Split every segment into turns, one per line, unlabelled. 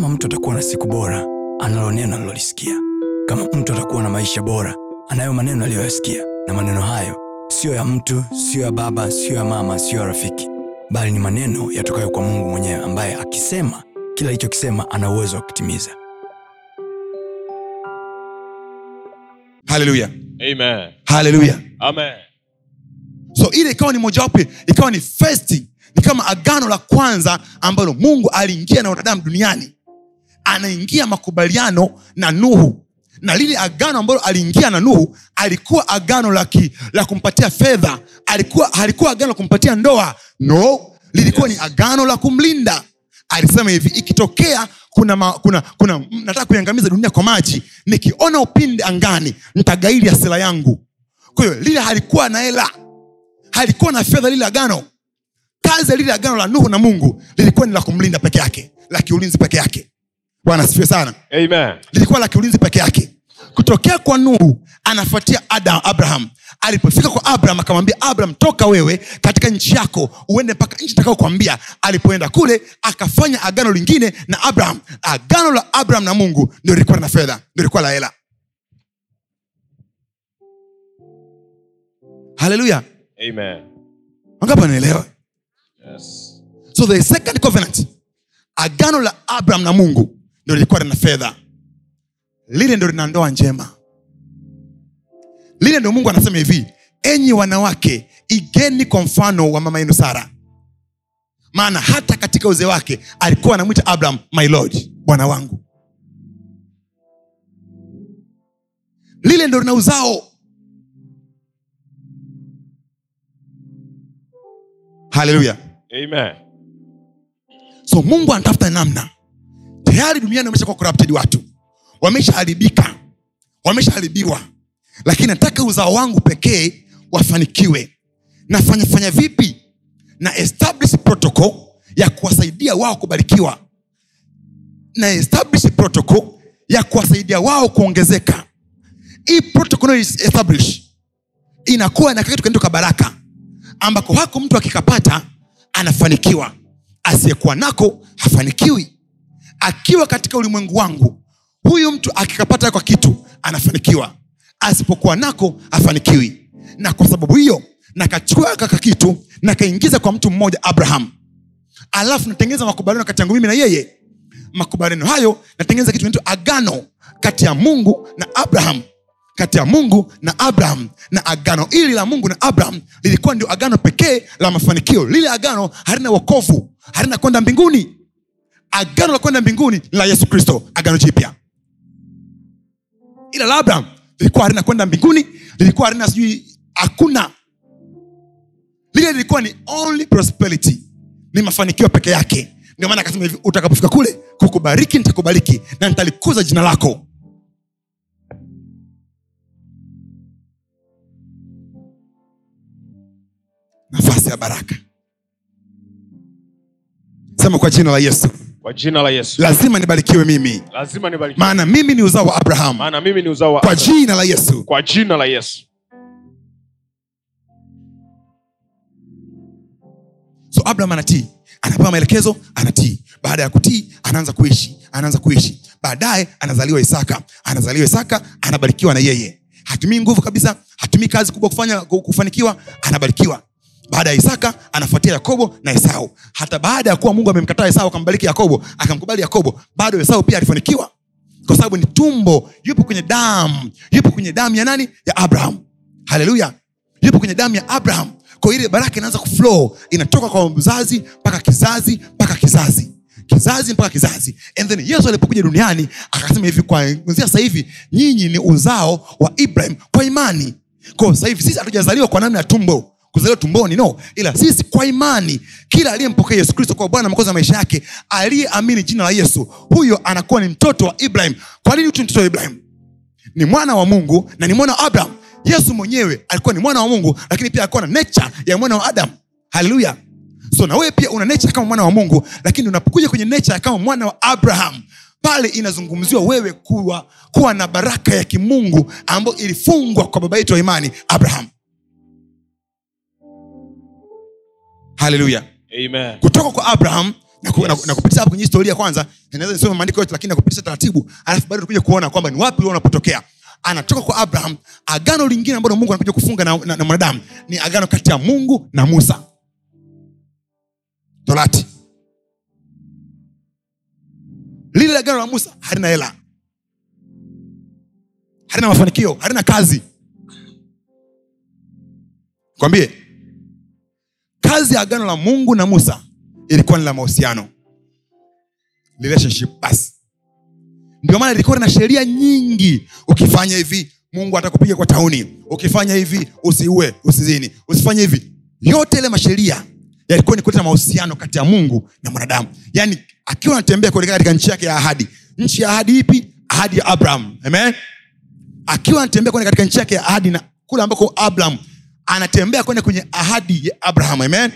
kama mtu atakuwa na siku bora analo neno alilolisikia kama mtu atakuwa na maisha bora anayo maneno aliyoyasikia. Na maneno hayo siyo ya mtu siyo ya baba siyo ya mama siyo ya rafiki. Bali ni maneno yatokayo kwa mungu mwenyewe ambaye akisema kila alichokisema ana uwezo wa kutimiza.
Haleluya
Amen.
haleluya
Amen.
so ile ikawa ni mojawapo ikawa ni first ni kama agano la kwanza ambalo mungu aliingia na wanadamu duniani anaingia makubaliano na nuhu. Na lile agano ambalo aliingia na nuhu alikuwa agano la, ki, la kumpatia fedha. Alikuwa halikuwa agano la kumpatia ndoa. No lilikuwa yes. ni agano la kumlinda. Alisema hivi ikitokea kuna, ma, kuna, kuna nataka kuiangamiza dunia kwa maji nikiona upinde angani nitagaili asila yangu. Kwa hiyo lile halikuwa na hela. Halikuwa na fedha lile agano. Kazi ya lile agano la nuhu na mungu lilikuwa ni la kumlinda peke yake la kiulinzi peke yake bwana sifiwe sana.
Amen.
lilikuwa la kiulinzi peke yake. Kutokea kwa nuhu anafuatia adam abraham. Alipofika kwa abraham akamwambia abraham toka wewe katika nchi yako uende mpaka nchi itakaokuambia alipoenda kule akafanya agano lingine na abraham. Agano la abraham na mungu ndio lilikuwa na fedha ndio lilikuwa la hela. Haleluya wangapi wanaelewa
Yes.
so the second covenant agano la abraham na mungu ndio lilikuwa lina fedha. Lile ndio lina ndoa njema. Lile ndio mungu anasema hivi enyi wanawake igeni kwa mfano wa mama yenu sara. Maana hata katika uzee wake alikuwa anamwita abraham my lord bwana wangu. Lile ndo lina uzao. Haleluya so mungu anatafuta namna tayari duniani wameshakuwa corrupted watu. Wameshaharibika wameshaharibiwa lakini nataka uzao wangu pekee wafanikiwe. Nafanyafanya vipi? Na establish protocol ya kuwasaidia wao kubarikiwa. Na establish protocol ya kuwasaidia wao kuongezeka. Hii establish. Inakuwa na kitu kinaitwa baraka. Ambako hako mtu akikapata anafanikiwa. Asiyekuwa nako hafanikiwi akiwa katika ulimwengu wangu huyu mtu akikapata kwa kitu anafanikiwa. Asipokuwa nako afanikiwi na kwa sababu hiyo nakachukua kaka kitu nakaingiza kwa mtu mmoja abraham. Alafu natengeneza makubaliano kati yangu mimi na yeye. Makubaliano hayo natengeneza kitu naitwa agano kati ya mungu na abraham. Kati ya mungu na abraham. Na agano hili la mungu na abraham lilikuwa ndio agano pekee la mafanikio. Lile agano halina wokovu halina kwenda mbinguni agano la kwenda mbinguni ni la yesu kristo agano jipya. Ila la abraham lilikuwa halina kwenda mbinguni lilikuwa halina sijui hakuna. Lile lilikuwa ni only prosperity ni mafanikio peke yake. Ndio maana akasema hivi utakapofika kule kukubariki nitakubariki na nitalikuza jina lako. Nafasi ya baraka. Sema kwa jina la yesu
Kwa jina la Yesu.
lazima nibarikiwe mimi.
Lazima nibarikiwe.
maana mimi ni uzao wa abrahamu
Maana mimi ni uzao wa
kwa jina la yesu.
Kwa jina la Yesu.
so abraham anatii anapewa maelekezo anatii. Baada ya kutii anaanza kuishi anaanza kuishi. Baadaye anazaliwa isaka anazaliwa isaka anabarikiwa na yeye. Hatumii nguvu kabisa hatumii kazi kubwa kufanya kufanikiwa anabarikiwa baada ya isaka anafuatia yakobo na esau. Hata baada ya kuwa mungu amemkataa esau akambariki yakobo akamkubali yakobo bado esau pia alifanikiwa. Kwa sababu ni tumbo yupo kwenye damu. Yupo kwenye damu ya nani? Ya abraham haleluya. Yupo kwenye damu ya abraham kwa ile baraka inaanza kuflow inatoka kwa mzazi mpaka kizazi mpaka kizazi. Kizazi mpaka kizazi. And then yesu alipokuja duniani akasema hivi kwanzia sasa hivi nyinyi ni uzao wa ibrahim kwa imani. Ko hivi sisi hatujazaliwa kwa namna ya tumbo kuzaliwa tumboni no. Ila sisi kwa imani kila aliyempokea yesu kristo kwa bwana na mwokozi wa maisha yake aliyeamini jina la yesu huyo anakuwa ni mtoto wa ibrahim. Kwa nini tu mtoto wa ibrahim? Ni mwana wa mungu na ni mwana wa abraham. Yesu mwenyewe alikuwa ni mwana wa mungu lakini pia alikuwa na nature ya mwana wa adam. Haleluya. So na wewe pia una nature kama mwana wa mungu lakini unapokuja kwenye nature kama mwana wa abraham pale inazungumziwa wewe kuwa, kuwa na baraka ya kimungu ambayo ilifungwa kwa baba yetu wa imani abraham haleluya kutoka kwa abraham na, ku,
Yes.
na, na kupitisha hapo kwenye historia kwanza naweza nisome maandiko yote lakini nakupitisha taratibu alafu bado tukuja kuona kwamba ni wapi unapotokea. Anatoka kwa abraham agano lingine ambalo mungu anakuja kufunga na, na, na mwanadamu ni agano kati ya mungu na musa. Torati. Lile agano la musa halina hela. Halina mafanikio halina kazi. Kwambie kazi ya agano la mungu na musa ilikuwa ni la mahusiano. Relationship basi. Ndio maana ilikuwa na sheria nyingi. Ukifanya hivi mungu atakupiga kwa tauni. Ukifanya hivi usiue usizini. Usifanye hivi. Yote ile masheria yalikuwa ni kuleta mahusiano kati ya mungu na mwanadamu. Yaani akiwa anatembea kuelekea katika nchi yake ya ahadi. Nchi ya ahadi ipi? Ahadi ya abraham. Amen? Akiwa anatembea katika nchi yake ya ahadi na kule ambako abraham anatembea kwenda kwenye ahadi ya abraham amen?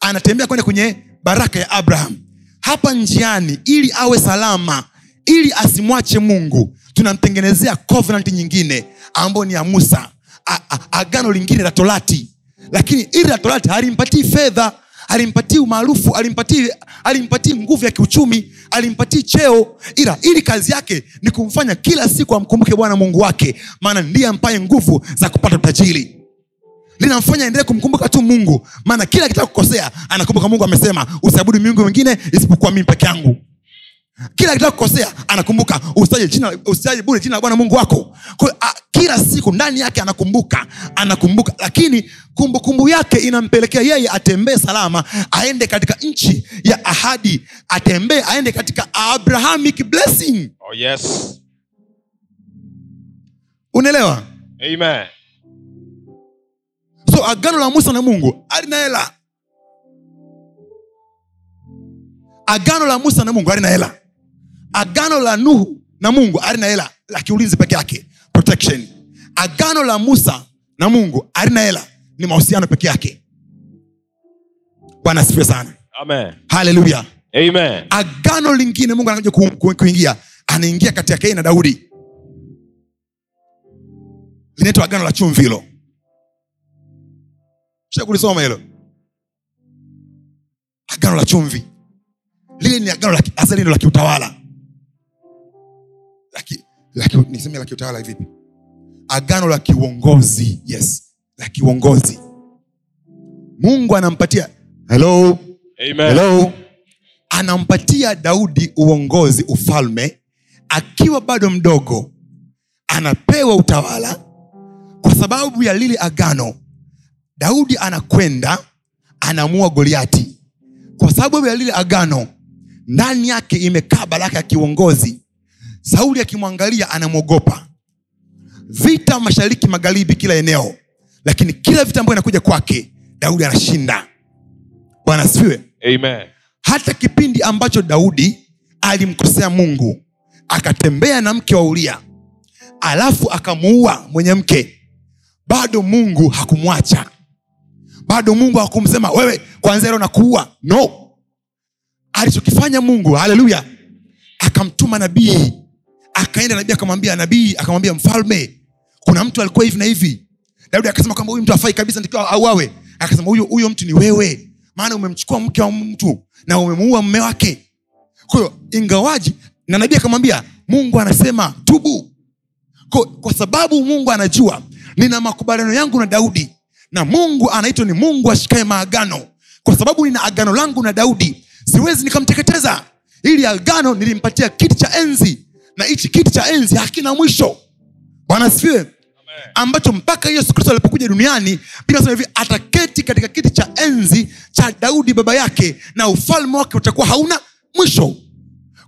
Anatembea kwenda kwenye baraka ya abraham. Hapa njiani ili awe salama ili asimwache mungu tunamtengenezea covenant nyingine ambayo ni ya musa. A, a, agano lingine la torati. Lakini ili la torati halimpatii fedha alimpatii umaarufu alimpatii alimpatii nguvu ya kiuchumi alimpatii cheo. Ila ili kazi yake ni kumfanya kila siku amkumbuke bwana mungu wake maana ndiye ampaye nguvu za kupata utajiri linamfanya endelee kumkumbuka tu mungu. Maana kila akitaka kukosea anakumbuka mungu amesema usiabudu miungu mingine isipokuwa mimi peke yangu. Kila akitaka kukosea anakumbuka usitaje bure jina la bwana mungu wako. Kwa, a, kila siku ndani yake anakumbuka anakumbuka. Lakini kumbukumbu kumbu yake inampelekea yeye atembee salama aende katika nchi ya ahadi atembee aende katika abrahamic blessing.
Oh, yes.
unaelewa?
Amen.
So agano la musa na mungu alina hela. Agano la musa na mungu alina hela. Agano la nuhu na mungu alina hela la kiulinzi peke yake protection. Agano la musa na mungu alina hela ni mahusiano peke yake. Bwana asifiwe sana. Haleluya agano lingine mungu anakuja ku, ku, kuingia anaingia kati yake na daudi. Linaitwa agano la chumvi hilo sha kulisoma hilo. Agano la chumvi. Lile ni agano la ki- la kiutawala. La ki- la ki- niseme la kiutawala vipi agano la kiuongozi yes. La kiuongozi mungu anampatia hello?
Amen.
hello? Anampatia daudi uongozi ufalme. Akiwa bado mdogo anapewa utawala kwa sababu ya lile agano daudi anakwenda anaamua goliati. Kwa sababu ya lile agano ndani yake imekaa baraka ya kiuongozi sauli akimwangalia anamwogopa. Vita mashariki magharibi kila eneo lakini kila vita ambayo inakuja kwake daudi anashinda. Bwana asifiwe. Hata kipindi ambacho daudi alimkosea mungu akatembea na mke wa uria alafu akamuua mwenye mke bado mungu hakumwacha bado mungu hakumsema wewe kwanzia leo nakuua. No. Alichokifanya mungu haleluya akamtuma nabii akaenda nabii akamwambia nabii akamwambia mfalme kuna mtu alikuwa hivi na hivi. Daudi akasema kwamba huyu mtu afai kabisa ndikiwa auawe. Akasema huyo huyo mtu ni wewe maana umemchukua mke wa mtu na umemuua mme wake. Kwahiyo ingawaji na nabii akamwambia mungu anasema tubu. Kwa, kwa sababu mungu anajua nina makubaliano yangu na daudi na mungu anaitwa ni mungu ashikae maagano. Kwa sababu nina agano langu na daudi siwezi nikamteketeza. Ili agano nilimpatia kiti cha enzi na hichi kiti cha enzi hakina mwisho. Bwana asifiwe. Ambacho mpaka yesu kristo alipokuja duniani hivi ataketi katika kiti cha enzi cha daudi baba yake na ufalme wake utakuwa hauna mwisho.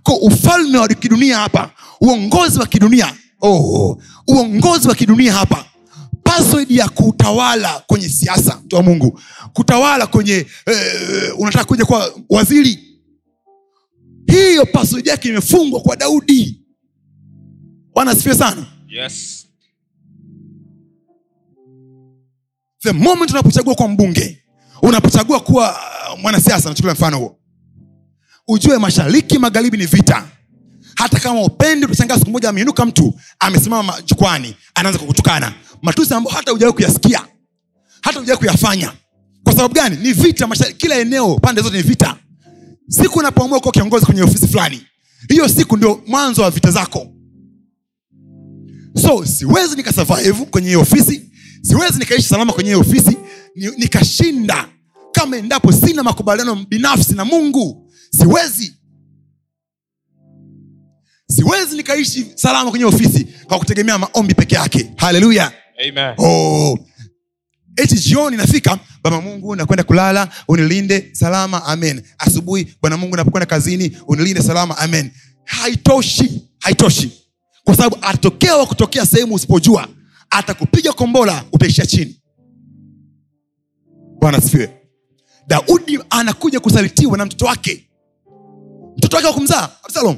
Ko ufalme wa kidunia hapa uongozi wa kidunia oh, uongozi wa kidunia hapa password ya kutawala kwenye siasa mtu wa mungu. Kutawala kwenye eh, unataka kuja kwa waziri. Hiyo password yake imefungwa kwa daudi. Bwana asifiwe sana.
Yes.
the moment unapochagua kwa mbunge unapochagua kuwa uh, mwanasiasa nachukulia mfano huo. Ujue mashariki magharibi ni vita. Hata kama upendi utashangaa siku moja ameinuka mtu amesimama jukwani anaanza kukutukana matusi ambayo hata hujawahi kuyasikia hata hujawahi kuyafanya. Kwa sababu gani? Ni vita mashari, kila eneo pande zote ni vita. Siku unapoamua kuwa kiongozi kwenye ofisi fulani hiyo siku ndio mwanzo wa vita zako. So siwezi nikasurvive kwenye hiyo ofisi siwezi nikaishi salama kwenye hiyo ofisi nikashinda. Kama endapo sina makubaliano binafsi na mungu siwezi. Siwezi nikaishi salama kwenye ofisi kwa kutegemea maombi peke yake. Haleluya Oh. eti jioni nafika baba mungu nakwenda kulala unilinde salama amen. Asubuhi bwana mungu napokwenda kazini unilinde salama amen. Haitoshi haitoshi. Kwa sababu atokea wa kutokea sehemu usipojua atakupiga kombola utaishia chini. Bwana asifiwe. Daudi anakuja kusalitiwa na mtoto wake. Mtoto wake wa kumzaa absalom.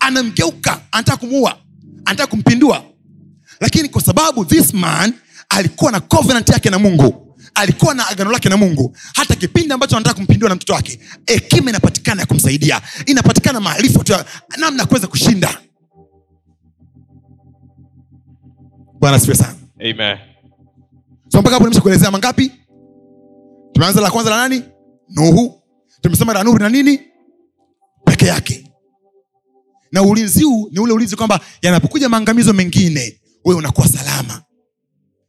Anamgeuka anataka kumuua anataka kumpindua lakini kwa sababu this man alikuwa na covenant yake na mungu alikuwa na agano lake na mungu hata kipindi ambacho anataka kumpindua na mtoto wake hekima inapatikana ya kumsaidia. Inapatikana maarifa tu namna ya kuweza kushinda. Bwana asifiwe sana.
Amen.
so mpaka hapo nimesha kuelezea mangapi? Tumeanza la kwanza la nani? Nuhu. Tumesema la nuhu na nini? Peke yake. Na ulinzi huu ni ule ulinzi kwamba yanapokuja maangamizo mengine wewe unakuwa salama.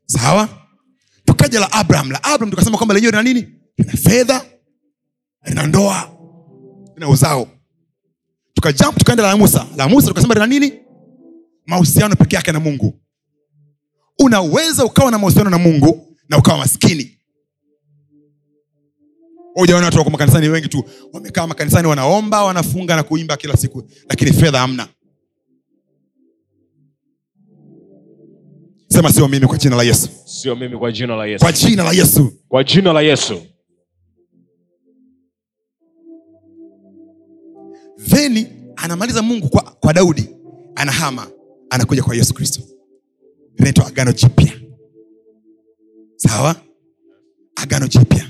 Sawa? Tukaja la abraham la abraham tukasema kwamba lenyewe lina nini? Lina fedha lina ndoa lina uzao. Tukajump tukaenda la musa. La musa tukasema lina nini? Mahusiano peke yake na mungu. Unaweza ukawa na mahusiano na mungu na ukawa maskini. Watu wako makanisani wengi tu. Wamekaa makanisani wanaomba wanafunga na kuimba kila siku lakini fedha hamna sema sio mimi kwa jina la yesu.
Sio mimi kwa jina la Yesu.
kwa jina la yesu.
Kwa jina la Yesu.
theni anamaliza mungu kwa, kwa daudi. Anahama. Anakuja kwa yesu kristo. Inaitwa agano jipya. Sawa? Agano jipya.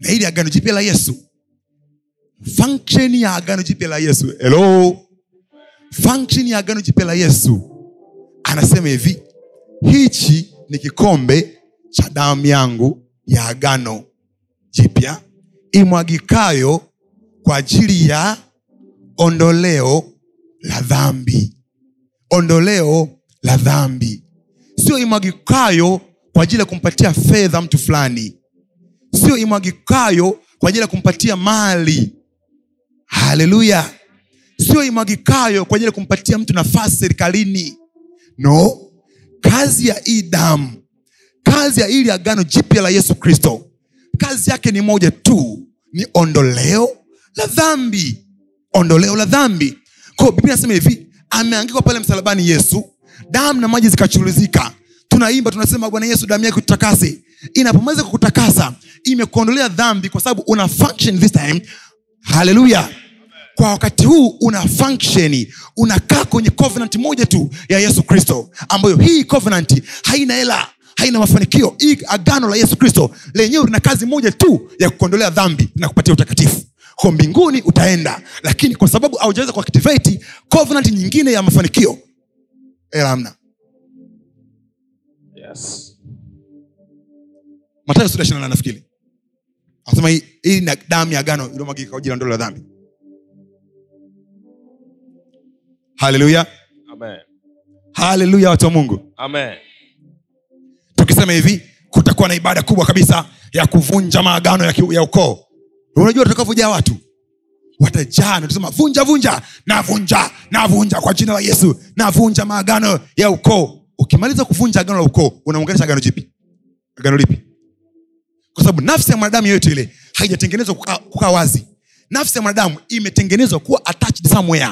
Na ili agano jipya la yesu function ya agano jipya la yesu. Hello? Function ya agano jipya la yesu. Anasema hivi hichi ni kikombe cha damu yangu ya agano jipya imwagikayo kwa ajili ya ondoleo la dhambi. Ondoleo la dhambi. Sio imwagikayo kwa ajili ya kumpatia fedha mtu fulani. Sio imwagikayo kwa ajili ya kumpatia mali. Haleluya! Sio imwagikayo kwa ajili ya kumpatia mtu nafasi serikalini. No kazi ya hii damu kazi ya ili agano jipya la yesu kristo kazi yake ni moja tu ni ondoleo la dhambi. Ondoleo la dhambi. Kwao biblia nasema hivi ameangikwa pale msalabani yesu damu na maji zikachuruzika tunaimba tunasema bwana yesu damu yake kutakase inapomaliza kukutakasa imekuondolea dhambi kwa sababu una function this time. Haleluya kwa wakati huu una function unakaa kwenye covenant moja tu ya yesu kristo ambayo hii covenant haina hela haina mafanikio. Hii agano la yesu kristo lenyewe lina kazi moja tu ya kukuondolea dhambi na kupatia utakatifu. Kwa mbinguni utaenda lakini kwa sababu haujaweza kuactivate covenant nyingine ya mafanikio hela hamna.
Yes.
matayo sura ishirinana nafikiri. Anasema hii hii ni damu ya agano iliyomwagika kwa ajili ya ndolo la dhambi haleluya haleluya watu wa mungu.
Amen.
tukisema hivi kutakuwa na ibada kubwa kabisa ya kuvunja maagano ya, ya ukoo. Unajua watakavyojaa watu? Watajaa natusema vunja vunja navunja navunja kwa jina la yesu navunja maagano ya ukoo. Ukimaliza kuvunja agano la ukoo unaunganisha agano jipi? Agano lipi? Kwa sababu nafsi ya mwanadamu yoyote ile haijatengenezwa kukaa kuka wazi. Nafsi ya mwanadamu imetengenezwa kuwa attached somewhere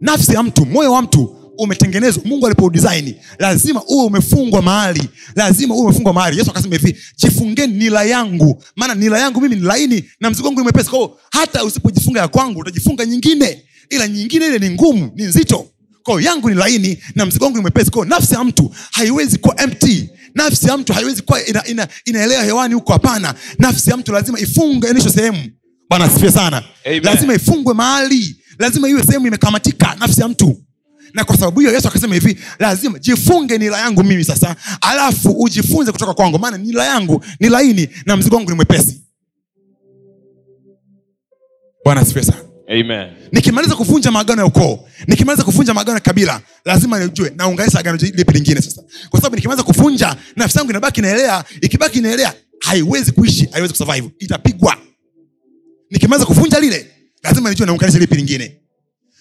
nafsi ya mtu moyo wa mtu umetengenezwa. Mungu alipodesign lazima uwe umefungwa mahali. Lazima uwe umefungwa mahali. Yesu akasema hivi jifungeni nila yangu. Maana nila yangu mimi ni laini na mzigo wangu ni mwepesi. Kwao hata usipojifunga ya kwangu utajifunga nyingine. Ila nyingine ile ni ngumu ni nzito. Kwao yangu ni laini na mzigo wangu ni mwepesi. Kwao nafsi ya mtu haiwezi kuwa empty. Nafsi ya mtu haiwezi kuwa ina, ina, inaelewa hewani huko hapana. Nafsi ya mtu lazima ifunganisho sehemu. Bwana sifie sana.
Amen.
lazima ifungwe mahali lazima iwe sehemu imekamatika nafsi ya mtu. Na kwa sababu hiyo yesu akasema hivi lazima jifunge nila yangu mimi sasa alafu ujifunze kutoka kwangu maana nila yangu ni laini na mzigo wangu ni mwepesi. Bwana asifiwe sana. Nikimaliza kuvunja maagano ya ukoo nikimaliza kuvunja maagano ya kabila lazima nijue naunganisha agano lipi lingine sasa. Kwa sababu nikimaliza kuvunja nafsi yangu inabaki inaelea ikibaki inaelea haiwezi kuishi haiwezi kusurvive itapigwa. Nikimaliza kuvunja lile lazima nijue naunganisha lipi lingine.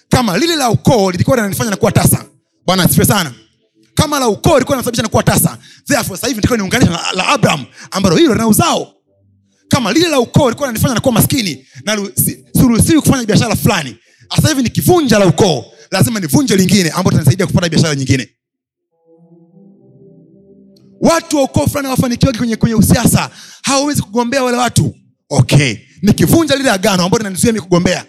Kama lile la ukoo lilikuwa linanifanya nakuwa tasa. Bwana asifiwe sana. Kama la ukoo lilikuwa linasababisha nakuwa tasa therefore sasa hivi nitakuwa niunganisha la, la abraham ambalo hilo lina uzao. Kama lile la ukoo lilikuwa linanifanya nakuwa maskini na siruhusiwi kufanya biashara fulani sasa hivi nikivunja la ukoo lazima nivunje lingine ambalo litanisaidia kupata biashara nyingine. Watu wa ukoo fulani wafanikiwagi kwenye, kwenye usiasa hawawezi kugombea wale watu. Okay nikivunja lile agano ambalo linanizuia mi kugombea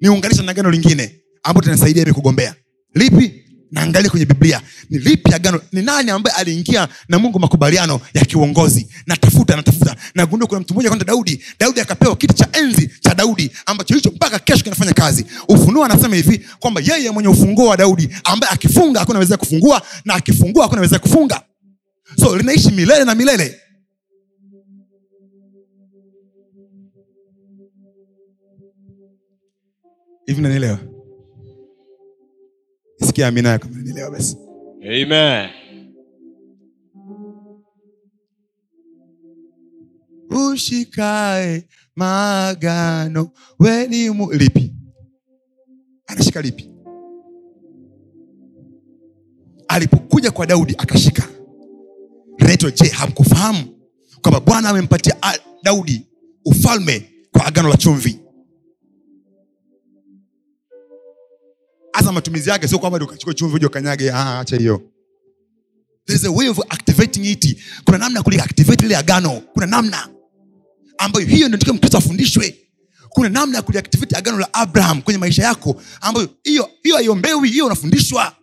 niunganisha na agano lingine ambalo linasaidia mi kugombea. Lipi? Naangalia kwenye biblia. Ni lipi agano? Ni nani ambaye aliingia na mungu makubaliano ya kiuongozi? Natafuta natafuta. Nagundua kuna mtu mmoja kwenda daudi. Daudi akapewa kiti cha enzi cha daudi ambacho hicho mpaka kesho kinafanya kazi. Ufunuo anasema hivi kwamba yeye mwenye ufunguo wa daudi ambaye akifunga hakuna wezea kufungua na akifungua hakuna wezea kufunga. So linaishi milele na milele hivi nanielewa sikia amina yako nanielewa basi?
Amen.
ushikae magano wenimu lipi? Anashika lipi? Alipokuja kwa daudi akashika. Reto je hamkufahamu kwamba bwana amempatia daudi ufalme kwa agano la chumvi hasa matumizi yake sio kwamba ukachukua chumvi uje ukanyage ah, acha hiyo. There's a way of activating it. Kuna namna ya kuliactivate ile agano. Kuna namna ambayo hiyo ndio mkristo afundishwe. Kuna namna ya kuliactivate agano la abraham kwenye maisha yako ambayo hiyo hiyo haiombewi hiyo unafundishwa.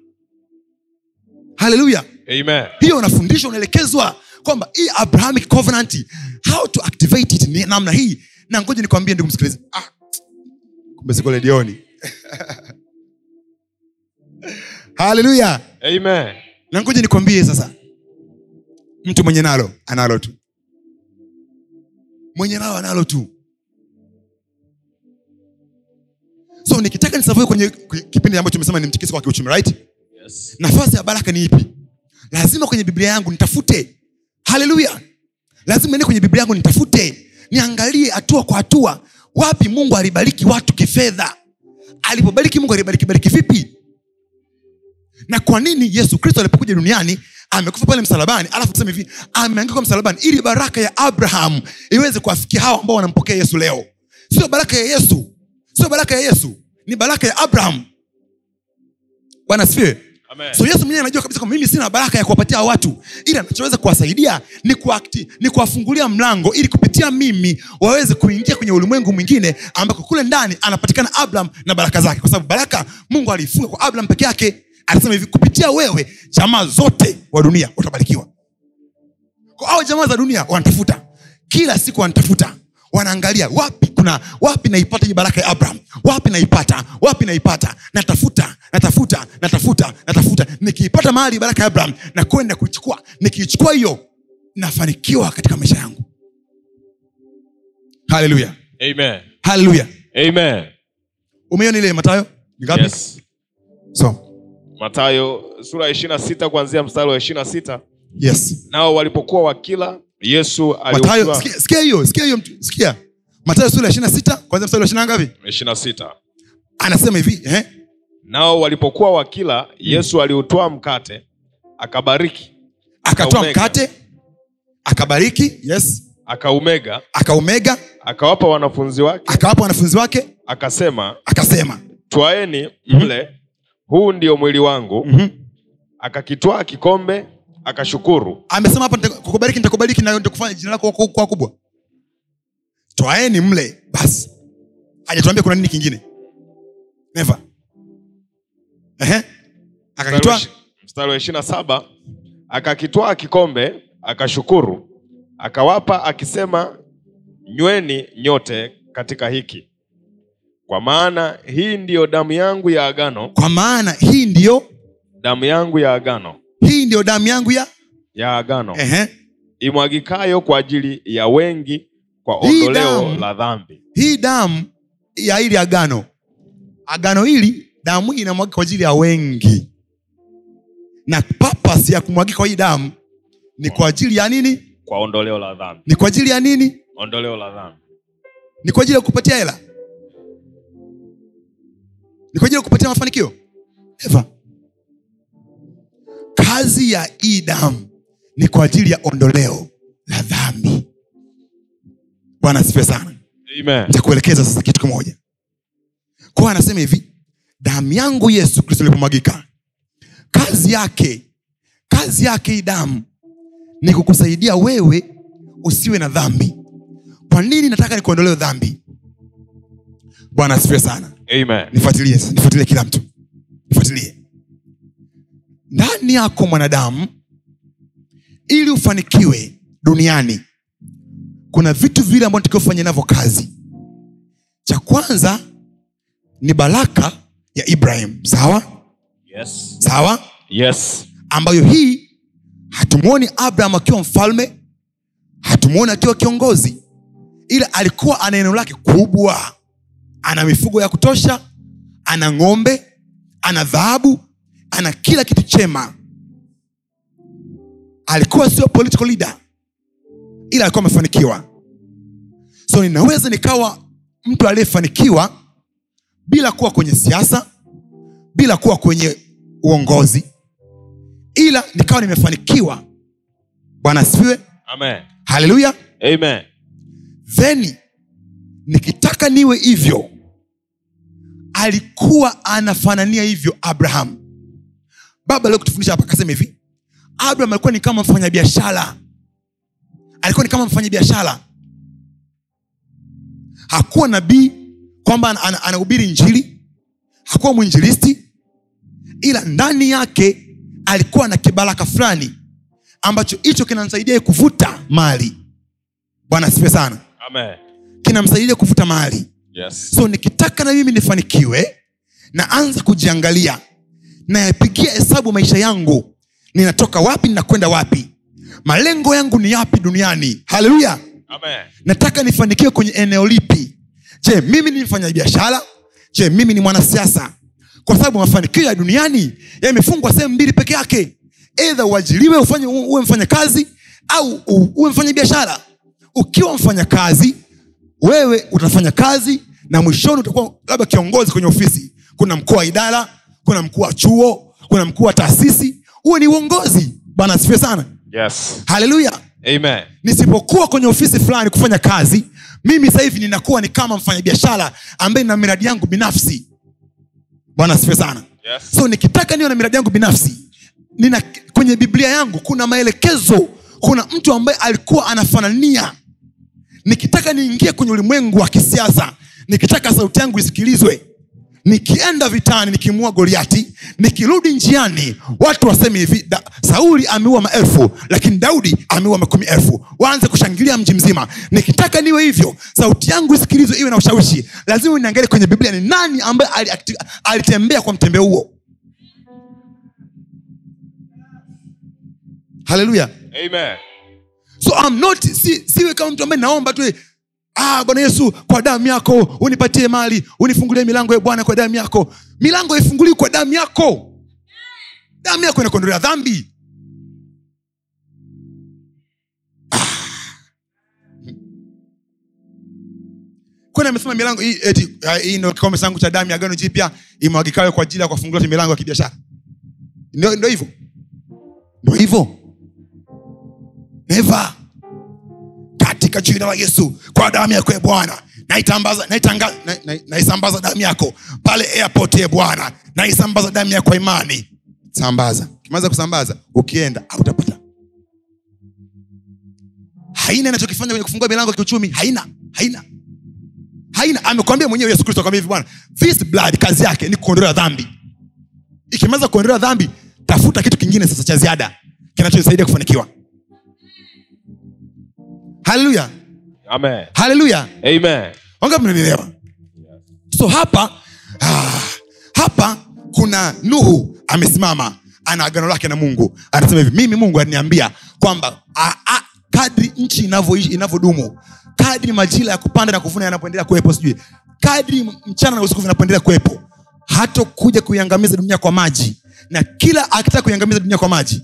Haleluya
Amen.
hiyo unafundishwa unaelekezwa kwamba hii abrahamic covenant how to activate it ni namna hii. Na ngoja nikwambie ndugu msikilizaji ah, kumbe siko redioni haleluya
Amen.
na ngoja nikwambie sasa. Mtu mwenye nalo analo tu. Mwenye nalo analo tu. So nikitaka nisavue kwenye kwenye kipindi ambacho tumesema ni mtikisiko wa kiuchumi right?
Yes.
nafasi ya baraka ni ipi? Lazima kwenye biblia yangu nitafute. Haleluya lazima ende kwenye biblia yangu nitafute. Niangalie hatua kwa hatua wapi mungu alibariki watu kifedha? Alipobariki mungu alibariki bariki vipi na kwa nini yesu kristo alipokuja duniani amekufa pale msalabani alafu tuseme hivi ameangikwa msalabani ili baraka ya abraham iweze kuwafikia hawa ambao wanampokea yesu leo. Sio baraka ya yesu. Sio baraka ya yesu. Ni baraka ya abraham. Bwana asifiwe. So yesu mwenyewe anajua kabisa kwamba mimi sina baraka ya kuwapatia watu. Ili anachoweza kuwasaidia ni kuakti, ni kuwafungulia mlango ili kupitia mimi waweze kuingia kwenye ulimwengu mwingine ambako kule ndani anapatikana abraham na baraka zake. Kwa sababu baraka mungu aliifunga kwa abraham peke yake alisema hivi kupitia wewe jamaa zote wa dunia watabarikiwa. Kwa au jamaa za dunia wanatafuta. Kila siku wanatafuta. Wanaangalia wapi kuna wapi naipata hii baraka ya abraham? Wapi naipata? Wapi naipata? Natafuta natafuta natafuta natafuta. Nikiipata mahali baraka ya abraham na kwenda kuichukua. Nikiichukua hiyo nafanikiwa katika maisha yangu. Haleluya haleluya
Amen.
umeiona ile matayo? Ngapi?
Yes.
so
Mathayo sura ya ishirini na sita kuanzia mstari wa ishirini na sita.
Yes.
Nao walipokuwa wakila Yesu
matayo sikia sikia hiyo sikia hiyo sikia. Matayo sura ya ishiri na sita kwanzia mstari wa ishiri na ngapi?
Ishirini na sita.
Anasema hivi eh?
nao walipokuwa wakila Yesu aliutwaa mkate akabariki.
Akatoa mkate akabariki yes.
Akaumega.
Akaumega.
Akawapa wanafunzi wake.
Akawapa wanafunzi wake.
Akasema
akasema
twaeni mle huu ndio mwili wangu.
Mm-hmm.
akakitwaa kikombe akashukuru.
Amesema hapa kukubariki nitakubariki na nitakufanya jina lako kuwa kubwa. Twaeni mle basi. Hajatuambia kuna nini kingine. Neva
mstari wa ishiri na saba akakitwaa kikombe akashukuru. Akawapa akisema nyweni nyote katika hiki kwa maana hii ndiyo damu yangu ya agano.
Kwa maana hii ndiyo
damu yangu ya agano.
hii ndiyo damu yangu ya
ya agano.
Ehe.
imwagikayo kwa ajili ya wengi kwa ondoleo
damu-
la dhambi.
hii damu ya hili agano. Agano hili damu hii inamwagika kwa ajili ya wengi. Na papas ya kumwagika kwa hii damu ni kwa ajili ya nini?
Kwa ondoleo la dhambi.
Ni kwa ajili ya nini?
Ondoleo la dhambi.
Ni kwa ajili ya kupatia hela ni kwa ajili ya kupatia mafanikio Never. kazi ya hii damu ni kwa ajili ya ondoleo la dhambi bwana asifiwe sana
Amen.
nitakuelekeza sasa kitu kimoja kwa anasema hivi damu yangu yesu kristo ilipomwagika kazi yake kazi yake hii damu ni kukusaidia wewe usiwe na dhambi kwa nini nataka nikuondolewe dhambi bwana asifiwe sana. Nifuatilie nifuatilie kila mtu. Nifuatilie. Ndani yako mwanadamu ili ufanikiwe duniani kuna vitu vile ambavyo takiwa ufanye navyo kazi. Cha kwanza ni baraka ya ibrahim. Sawa?
Yes.
sawa?
Yes.
ambayo hii hatumwoni abraham akiwa mfalme hatumwoni akiwa kiongozi ila alikuwa ana eneo lake kubwa ana mifugo ya kutosha ana ng'ombe ana dhahabu ana kila kitu chema. Alikuwa sio political leader ila alikuwa amefanikiwa. So ninaweza nikawa mtu aliyefanikiwa bila kuwa kwenye siasa bila kuwa kwenye uongozi ila nikawa nimefanikiwa. Bwana asifiwe. Haleluya.
Amen.
Nikitaka niwe hivyo alikuwa anafanania hivyo abraham. Baba kutufundisha hapa akasema hivi abraham alikuwa ni kama mfanyabiashara. Alikuwa ni kama mfanyabiashara. Hakuwa nabii kwamba ana- ana- anahubiri njili hakuwa mwinjilisti. Ila ndani yake alikuwa na kibaraka fulani ambacho hicho kinamsaidia kuvuta mali. Bwana asifiwe sana.
Amen.
Kinamsaidia kuvuta mali.
Yes.
so nikitaka na mimi nifanikiwe naanza kujiangalia nayapigia hesabu maisha yangu ninatoka wapi ninakwenda wapi malengo yangu ni yapi duniani. Haleluya! Nataka nifanikiwe kwenye eneo lipi? Je mimi ni mfanya biashara je mimi ni mwanasiasa? Kwa sababu mafanikio ya duniani yamefungwa sehemu mbili peke yake. Edha uajiliwe ufanye uwe mfanya kazi au uwe mfanya biashara ukiwa mfanya kazi wewe utafanya kazi na mwishoni utakuwa labda kiongozi kwenye ofisi. Kuna mkuu wa idara kuna mkuu wa chuo kuna mkuu wa taasisi. Huo ni uongozi. Bwana asifiwe sana.
Yes.
haleluya nisipokuwa kwenye ofisi fulani kufanya kazi mimi sasa hivi ninakuwa ni kama mfanyabiashara ambaye nina miradi yangu binafsi. Bwana asifiwe sana.
Yes.
so nikitaka niwe na miradi yangu binafsi nina kwenye biblia yangu kuna maelekezo. Kuna mtu ambaye alikuwa anafanania nikitaka niingie kwenye ulimwengu wa kisiasa nikitaka sauti yangu isikilizwe nikienda vitani nikimua goliati nikirudi njiani watu waseme hivi sauli ameua maelfu lakini daudi ameua makumi elfu. Waanze kushangilia mji mzima. Nikitaka niwe hivyo sauti yangu isikilizwe iwe na ushawishi. Lazima niangalie kwenye biblia ni nani ambaye alitembea kwa mtembeo huo? Haleluya.
Amen.
So I'm not si, siwe kama mtu ambaye naomba tu ah, bwana yesu kwa damu yako unipatie mali unifungulie milango ya bwana kwa damu yako. Milango haifunguliwi kwa damu yako. Damu yako inakuondolea dhambi. Kwani amesema milango hii eti ah, hii ndio kikombe changu cha damu ya agano jipya imwagikawe kwa ajili ya kuwafungulia milango ya kibiashara? Ndio hivyo. Ndio hivyo. Neva katika jina la yesu kwa damu yako e bwana. Naitambaza naitanga- na- na- naisambaza damu yako pale airport ya bwana. Naisambaza damu yako imani. Sambaza. Kimaliza kusambaza ukienda hautapata haina inachokifanya kwenye kufungua milango kiuchumi. Haina haina. Haina. Amekwambia mwenyewe yesu kristo hivi bwana this blood kazi yake ni kuondolea dhambi. Ikimaliza kuondolea dhambi tafuta kitu kingine sasa cha ziada kinachosaidia kufanikiwa haleluya haleluya
Amen.
wangapi mnanielewa? So hapa ah, hapa kuna nuhu amesimama ana agano lake na mungu. Anasema hivi mimi mungu aliniambia kwamba ah, ah, kadri nchi inavyodumu kadri majira ya kupanda na kuvuna yanapoendelea kuwepo sijui kadri mchana na usiku vinapoendelea kuwepo hatokuja kuiangamiza dunia kwa maji. Na kila akitaka kuiangamiza dunia kwa maji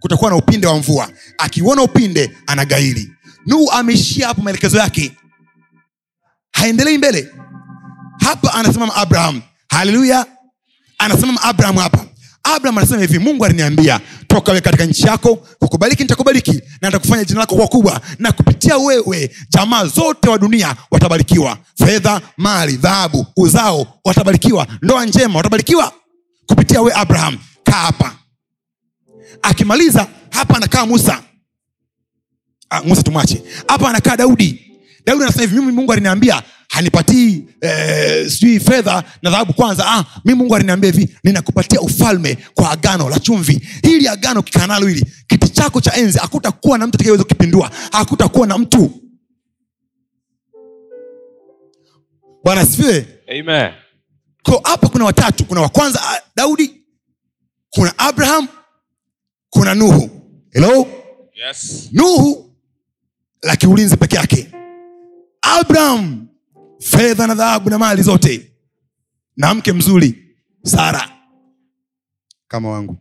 kutakuwa na upinde wa mvua. Akiuona upinde anagairi nuhu ameishia hapo maelekezo yake. Haendelei mbele. Hapa anasimama abraham. Haleluya. Anasimama abraham hapa. Abraham anasema hivi mungu aliniambia toka we katika nchi yako kukubaliki nitakubaliki na nitakufanya jina lako kuwa kubwa na kupitia wewe jamaa zote wa dunia watabarikiwa. Fedha mali dhahabu uzao watabarikiwa ndoa njema watabarikiwa kupitia we abraham. Kaa hapa. Akimaliza hapa anakaa musa ah, musa tumwache. Hapa anakaa daudi. Daudi anasema hivi mimi mungu aliniambia hanipatii eh, sijui fedha na dhahabu kwanza. Ah, mi mungu aliniambia hivi ninakupatia ufalme kwa agano la chumvi. Hili agano kikanalo hili kiti chako cha enzi hakutakuwa na mtu atakayeweza kukipindua hakutakuwa na mtu. Bwana asifiwe. Ko hapa kuna watatu. Kuna wa kwanza ah, daudi. Kuna abraham. Kuna nuhu. Helo
Yes.
nuhu la kiulinzi peke yake. Abraham fedha na dhahabu na mali zote. Na mke mzuri sara. Kama wangu.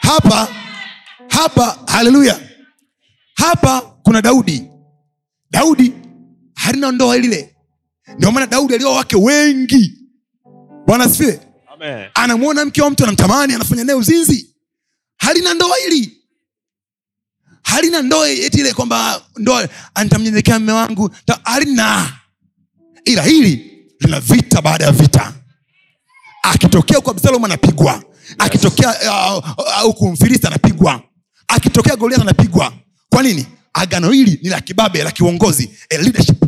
Hapa hapa haleluya. Hapa kuna daudi. Daudi halina ndoa lile. Ndio maana daudi alioa wake wengi. Bwana asifiwe. Anamwona mke wa mtu anamtamani anafanya naye uzinzi. Halina ndoa hili halina ndoa eti ile kwamba ndoa nitamnyenyekea mme wangu halina. Ila hili lina vita baada ya vita. Akitokea huku absalom anapigwa. Akitokea uh, uh, huku mfilisti anapigwa. Akitokea goliath anapigwa. Kwa nini? Agano hili ni la kibabe la kiuongozi a leadership.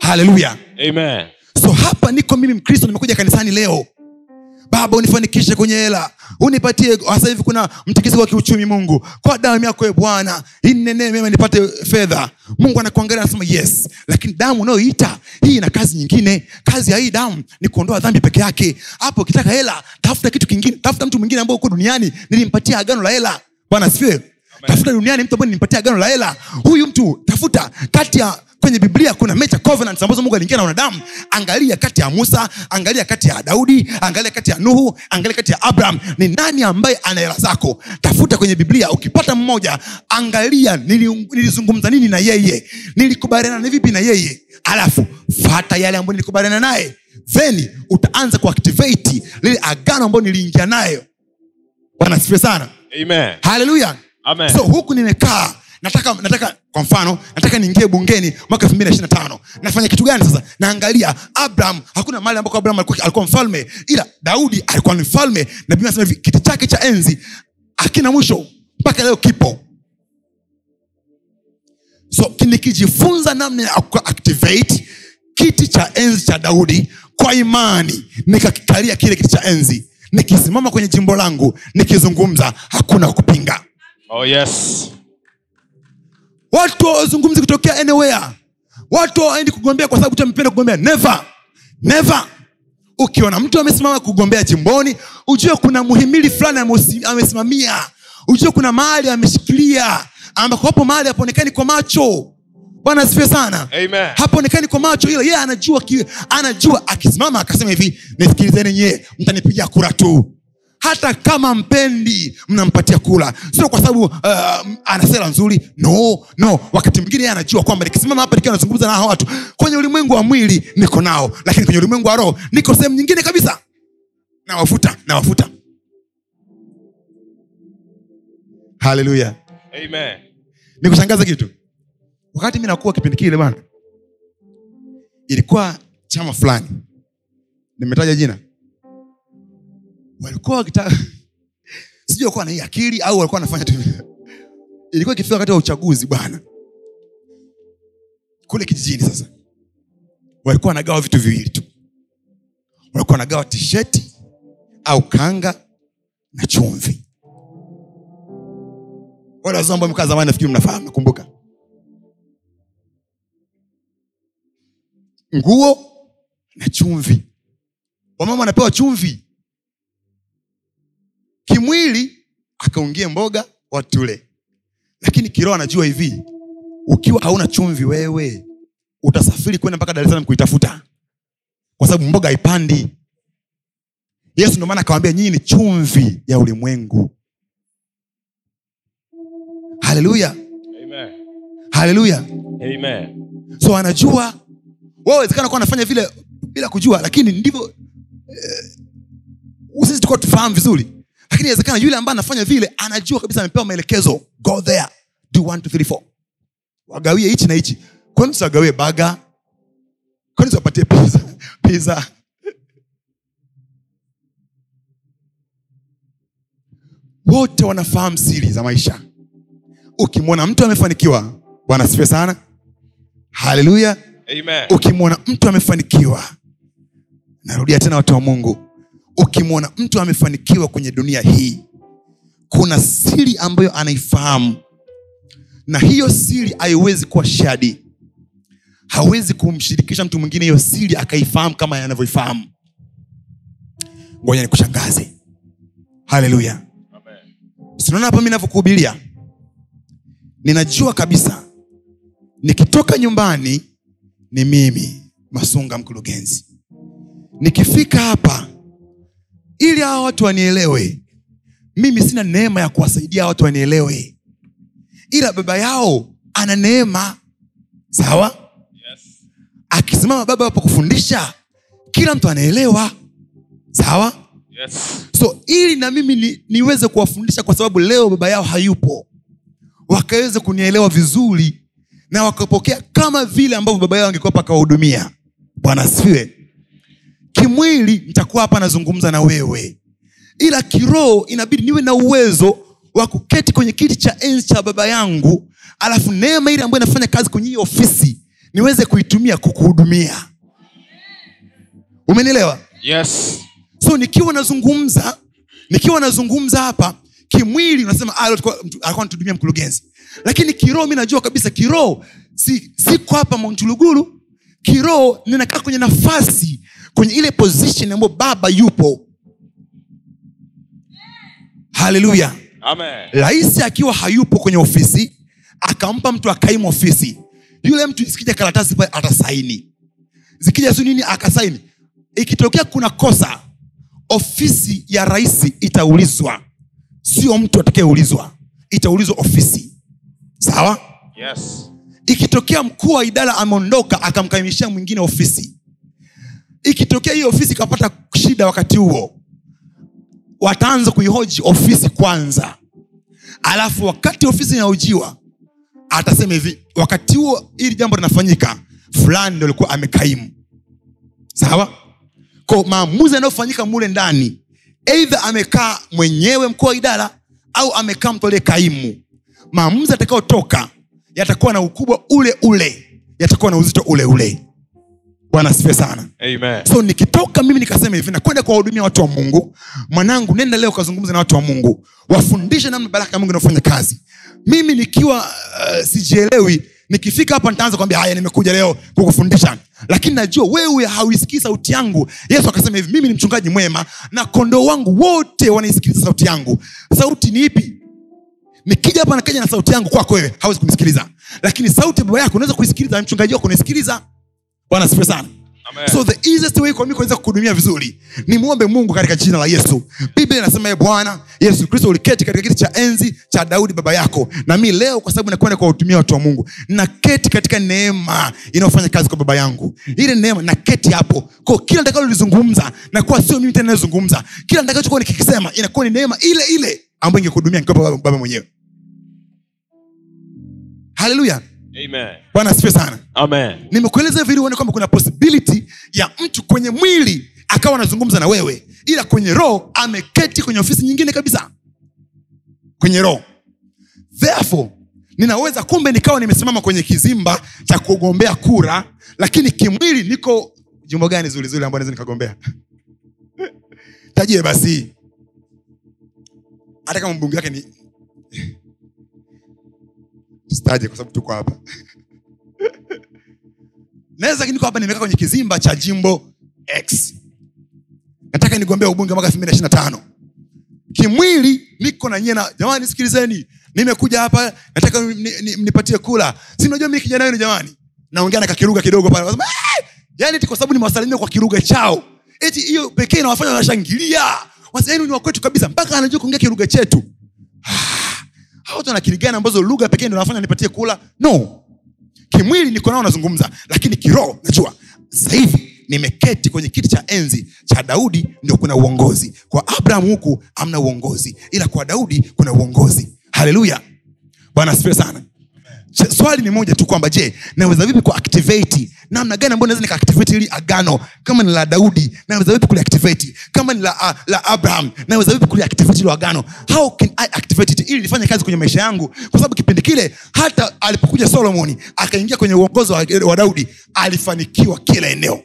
Haleluya so hapa niko mimi mkristo nimekuja kanisani leo baba unifanikishe kwenye hela. Unipatie hasa hivi kuna mtikisiko wa kiuchumi mungu. Kwa damu yako e bwana inenee mema nipate fedha. Mungu anakuangalia anasema yes. Lakini damu unayoita hii ina kazi nyingine. Kazi ya hii damu ni kuondoa dhambi peke yake. Hapo ukitaka hela tafuta kitu kingine. Tafuta mtu mwingine ambao uko duniani nilimpatia agano la hela. Bwana asifiwe. Tafuta duniani mtu ambaye nilimpatia agano la hela. Huyu mtu tafuta kati ya kwenye biblia kuna mecha covenants ambazo mungu aliingia na wanadamu. Angalia kati ya musa angalia kati ya daudi angalia kati ya nuhu angalia kati ya abraham. Ni nani ambaye ana hela zako? Tafuta kwenye biblia ukipata mmoja angalia nilizungumza nini na yeye nilikubaliana ni vipi na yeye. Alafu fata yale ambayo nilikubaliana naye. Theni utaanza kuactivate lile agano ambayo niliingia nayo. Bwana sana. Haleluya so huku nimekaa nataka nataka kwa mfano nataka niingie bungeni mwaka elfu mbili na tano. Nafanya kitu gani sasa? Naangalia abraham hakuna mahali ambako abraham alikuwa mfalme ila daudi alikuwa ni mfalme na biblia nasema hivi kiti chake cha enzi akina mwisho mpaka leo kipo. So nikijifunza namna ya kuactivate kiti cha enzi cha daudi kwa imani nikakikalia kile kiti cha enzi nikisimama kwenye jimbo langu nikizungumza hakuna kupinga.
Oh yes.
Watu hawazungumzi kutokea anywhere. Watu hawaendi kugombea kwa sababu tu amependa kugombea. Never. Never. Ukiona mtu amesimama kugombea jimboni ujue kuna muhimili fulani amesimamia. Ujue kuna mahali ameshikilia. Ambako hapo mahali hapaonekani kwa macho. Bwana asifiwe sana.
Amen.
hapaonekani kwa macho ila yeye anajua ki, anajua. Akisimama akasema hivi nisikilizeni nyie mtanipigia kura tu hata kama mpendi mnampatia kula. Sio kwa sababu uh, ana sera nzuri. No no. Wakati mwingine yeye anajua kwamba nikisimama hapa nikiwa nazungumza na hawa watu kwenye ulimwengu wa mwili niko nao lakini kwenye ulimwengu wa roho niko sehemu nyingine kabisa. Nawafuta nawafuta. Haleluya nikushangaza kitu. Wakati mi nakuwa kipindi kile bana ilikuwa chama fulani. Nimetaja jina walikuwa wakitaka sijui na hii akili au walikuwa wanafanya tu ilikuwa ikifika wakati wa uchaguzi bwana. Kule kijijini sasa. Walikuwa wanagawa vitu viwili tu. Walikuwa wanagawa tisheti au kanga na chumvi. Wale wazee mkaa zamani nafikiri mnafahamu nakumbuka. Nguo na chumvi. Wamama wanapewa chumvi kimwili akaungie mboga watule lakini kiroho anajua hivi ukiwa hauna chumvi wewe utasafiri kwenda mpaka dar es salaam kuitafuta. Kwa sababu mboga haipandi. Yesu ndio maana akawambia nyinyi ni chumvi ya ulimwengu. Haleluya. Haleluya. So anajua wawezekana kuwa anafanya vile bila kujua lakini ndivyo eh, sisi tukuwa tufahamu vizuri lakini inawezekana yule ambaye anafanya vile anajua kabisa amepewa maelekezo. Go there. Do one, two, three, four. wagawie hichi na hichi. Kwani tusiwagawie baga kwani tuwapatie pizza, pizza. wote wanafahamu siri za maisha. Ukimwona mtu amefanikiwa bwana asifiwe sana. Haleluya ukimwona mtu amefanikiwa narudia tena watu wa mungu ukimwona mtu amefanikiwa kwenye dunia hii kuna siri ambayo anaifahamu. Na hiyo siri haiwezi kuwa shadi. Hawezi kumshirikisha mtu mwingine hiyo siri akaifahamu kama anavyoifahamu. Ngoja nikushangaze. Haleluya. Sinaona hapa mi navyokuhubiria ninajua kabisa nikitoka nyumbani ni mimi masunga mkurugenzi. Nikifika hapa ili hawa watu wanielewe mimi sina neema ya kuwasaidia watu wanielewe. Ila baba yao ana neema. Sawa?
Yes.
akisimama baba hapo kufundisha kila mtu anaelewa. Sawa?
Yes.
so ili na mimi ni, niweze kuwafundisha kwa sababu leo baba yao hayupo. Wakaweze kunielewa vizuri na wakapokea kama vile ambavyo baba yao angekuwa pakawahudumia bwana asifiwe kimwili nitakuwa hapa nazungumza na wewe. Ila kiroho inabidi niwe na uwezo wa kuketi kwenye kiti cha enzi cha baba yangu alafu neema ile ambayo inafanya kazi kwenye hii ofisi niweze kuitumia kukuhudumia. Umenielewa?
Yes.
so nikiwa nazungumza nikiwa nazungumza hapa kimwili unasema "Ah, alikuwa anatudumia mkurugenzi. Lakini kiroho mi najua kabisa kiroho si, siko hapa montuluguru. Kiroho ninakaa kwenye nafasi kwenye ile position ambayo baba yupo. Haleluya rais akiwa hayupo kwenye ofisi akampa mtu akaimu ofisi. Yule mtu zikija karatasi pale atasaini. Zikija siu nini akasaini. Ikitokea kuna kosa ofisi ya rais itaulizwa. Sio mtu atakayeulizwa itaulizwa ofisi. Sawa?
Yes.
ikitokea mkuu wa idara ameondoka akamkaimishia mwingine ofisi ikitokea hiyo ofisi ikapata shida wakati huo wataanza kuihoji ofisi kwanza. Alafu wakati ofisi inahojiwa atasema hivi wakati huo hili jambo linafanyika fulani ndo alikuwa amekaimu. Sawa? Ko maamuzi yanayofanyika mule ndani eidha amekaa mwenyewe mkuu wa idara au amekaa mtu aliye kaimu maamuzi yatakayotoka yatakuwa na ukubwa ule ule yatakuwa na uzito ule ule bwana asifiwe sana.
Amen.
so nikitoka mimi nikasema hivi nakwenda kuwahudumia watu wa mungu. Mwanangu nenda leo ukazungumza na watu wa mungu. Wafundishe namna baraka ya mungu inaofanya kazi. Mimi nikiwa uh, sijielewi nikifika hapa nitaanza kwambia haya nimekuja leo kukufundisha. Lakini najua wewe hauisikii sauti yangu. Yesu akasema hivi mimi ni mchungaji mwema na kondoo wangu wote wanaisikiliza sauti yangu. Sauti ni ipi? Nikija hapa nakaja na sauti yangu kwako wewe hawezi kunisikiliza. Lakini sauti ya baba yako unaweza kuisikiliza mchungaji wako unaisikiliza bwana asifiwe sana.
Amen.
so the easiest way kwa mimi kuweza kuhudumia vizuri ni muombe mungu katika jina la yesu. Biblia inasema "Ee bwana yesu kristo uliketi katika kiti cha enzi cha daudi baba yako. Na mi leo kwa sababu nakwenda kuwahutumia watu wa mungu naketi katika neema inayofanya kazi kwa baba yangu. Ile neema naketi hapo. Ko kila nitakalolizungumza nakuwa sio mimi tena nayozungumza kila nitakachokuwa nikikisema inakuwa ni neema ile ile ambayo ingekuhudumia nikiwa baba, mwenyewe. Haleluya. Bwana asifiwe sana. Nimekueleza hivi ili uone kwamba kuna posibiliti ya mtu kwenye mwili akawa anazungumza na wewe ila kwenye roho ameketi kwenye ofisi nyingine kabisa. Kwenye roho. Therefore ninaweza kumbe nikawa nimesimama kwenye kizimba cha kugombea kura lakini kimwili niko jimbo gani zuri ambao naweza nikagombea? Tajie basi. Hata kama mbunge wake ni staje kwa sababu tuko hapa. Naweza lakini hapa nimekaa kwenye kizimba cha jimbo x. Nataka nigombea ubunge mwaka elfu mbili na tano. Kimwili niko na nyie jamani sikilizeni. Nimekuja hapa nataka ni- ni- kula. Si najua mi kijana wenu jamani? Naongea na kakiruga kidogo pale. "Eh!" yani kwa sababu nimewasalimia kwa kiruga chao. Eti hiyo pekee inawafanya wanashangilia. Wasa, ni wakwetu kabisa. Mpaka anajua kuongea kiruga chetu hao watu akili gani ambazo lugha pekee ndio nafanya nipatie kula? No. Kimwili niko nao nazungumza lakini kiroho najua. Sasa nimeketi kwenye kiti cha enzi cha daudi ndio kuna uongozi. Kwa abraham huku amna uongozi ila kwa daudi kuna uongozi. Haleluya. Bwana asifiwe sana swali ni moja tu kwamba je naweza vipi kuactivate namna gani ambayo naweza nikaactivate ili agano? Kama ni la daudi naweza vipi kuliactivate? Kama ni la, uh, la abraham naweza vipi kuliactivate ilo agano? How can i activate it ili lifanye kazi kwenye maisha yangu? Kwa sababu kipindi kile hata alipokuja solomoni akaingia kwenye uongozi wa, wa daudi alifanikiwa kila eneo.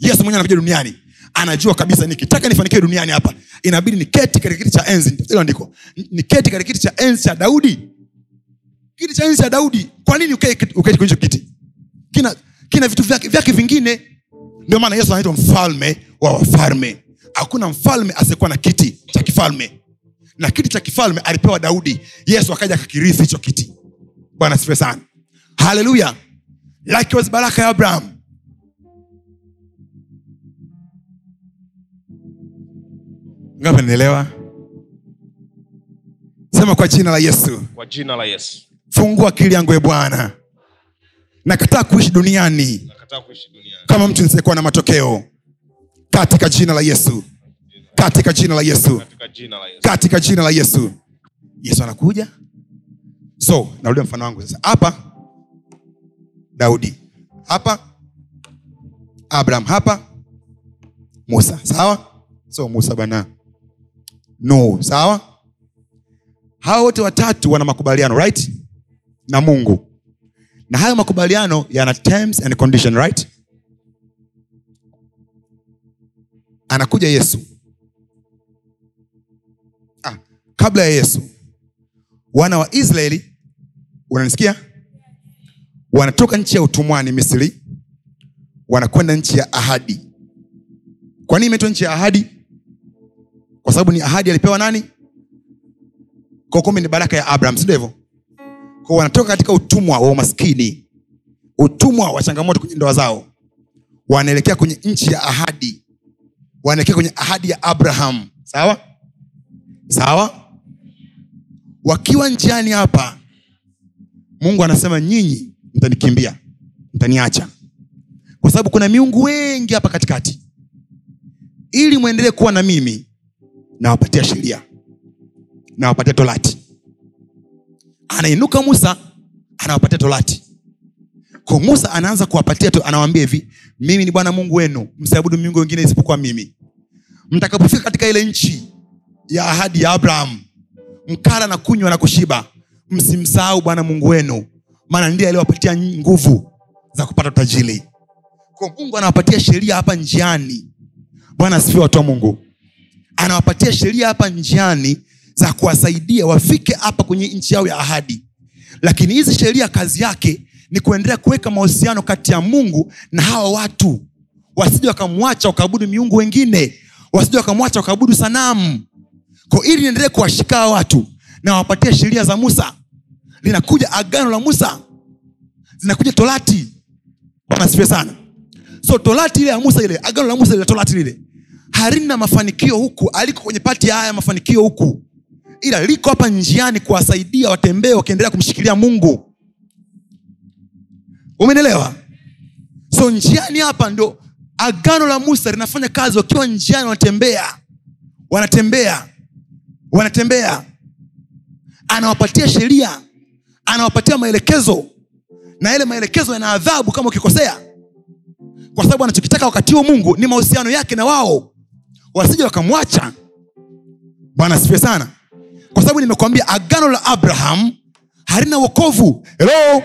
Yesu mwenyewe anakuja duniani anajua kabisa nikitaka nifanikiwe duniani hapa inabidi niketi katika kiti cha enzi. Andiko. Niketi katika kiti cha enzi cha daudi. Kiti cha enzi cha daudi. Kwa nini uketi kwenye kiti? Kina, kina vitu vyake, vyake vingine. Ndio maana yesu anaitwa mfalme wa wafalme. Hakuna mfalme asiyekuwa na kiti cha kifalme. Na kiti cha kifalme alipewa daudi. Yesu akaja akakirithi hicho kiti. Bwana sife sana. Haleluya. Likewise baraka ya abraham ngapi sema kwa jina la yesu.
Kwa jina la yesu.
Fungua akili yangu e bwana. Nakataa kuishi duniani.
Nakataa kuishi duniani.
Kama mtu nisiyekuwa na matokeo. Katika jina la yesu. Katika jina la yesu.
Katika jina la yesu.
Katika jina la yesu. Yesu anakuja. So narudia mfano wangu sasa. Hapa. Daudi. Hapa. Abraham. Hapa. Musa. Sawa? So musa bana no sawa? Hawa wote watatu wana makubaliano right? Na mungu. Na hayo makubaliano yana terms and condition right? Anakuja yesu. Ah, kabla ya yesu. Wana wa israeli unanisikia? Wanatoka nchi ya utumwani misri wanakwenda nchi ya ahadi. Kwa nini imetwa nchi ya ahadi kwa sababu ni ahadi alipewa nani? Kwa kumbe ni baraka ya abraham sindio hivyo? K wanatoka katika utumwa wa umaskini utumwa wa changamoto kwenye ndoa zao wanaelekea kwenye nchi ya ahadi wanaelekea kwenye ahadi ya abraham. Sawa? Sawa? Wakiwa njiani hapa mungu anasema nyinyi mtanikimbia mtaniacha. Kwa sababu kuna miungu wengi hapa katikati. Ili mwendelee kuwa na mimi nawapatia sheria. Nawapatia torati. Anainuka musa anawapatia torati. Kwa musa anaanza kuwapatia anawaambia hivi mimi ni bwana mungu wenu msiabudu miungu wengine isipokuwa mimi. Mtakapofika katika ile nchi ya ahadi ya abraham mkala na kunywa na kushiba msimsahau bwana mungu wenu maana ndiye aliwapatia nguvu za kupata utajiri. Kwa mungu anawapatia sheria hapa njiani. Bwana asifiwe watu wa mungu anawapatia sheria hapa njiani za kuwasaidia wafike hapa kwenye nchi yao ya ahadi. Lakini hizi sheria kazi yake ni kuendelea kuweka mahusiano kati ya mungu na hawa watu. Wasije wakamwacha wakaabudu miungu wengine. Wasije wakamwacha wakaabudu sanamu. Ko ili niendelee kuwashika hawa watu na wapatie sheria za musa. Linakuja agano la musa. Zinakuja torati. Bwana sana. So torati ile ya musa ile agano la musa lile torati lile halina mafanikio huku aliko kwenye pati ya haya mafanikio huku. Ila liko hapa njiani kuwasaidia watembee wakiendelea kumshikilia mungu. Umenelewa so njiani hapa ndo agano la musa linafanya kazi. Wakiwa njiani wanatembea wanatembea wanatembea. Anawapatia sheria anawapatia maelekezo. Na yale maelekezo yana adhabu kama ukikosea. Kwa sababu anachokitaka wakati huo mungu ni mahusiano yake na wao wasije wakamwacha. Bwana sifie sana. Kwa sababu nimekwambia agano la abraham halina wokovu. Helo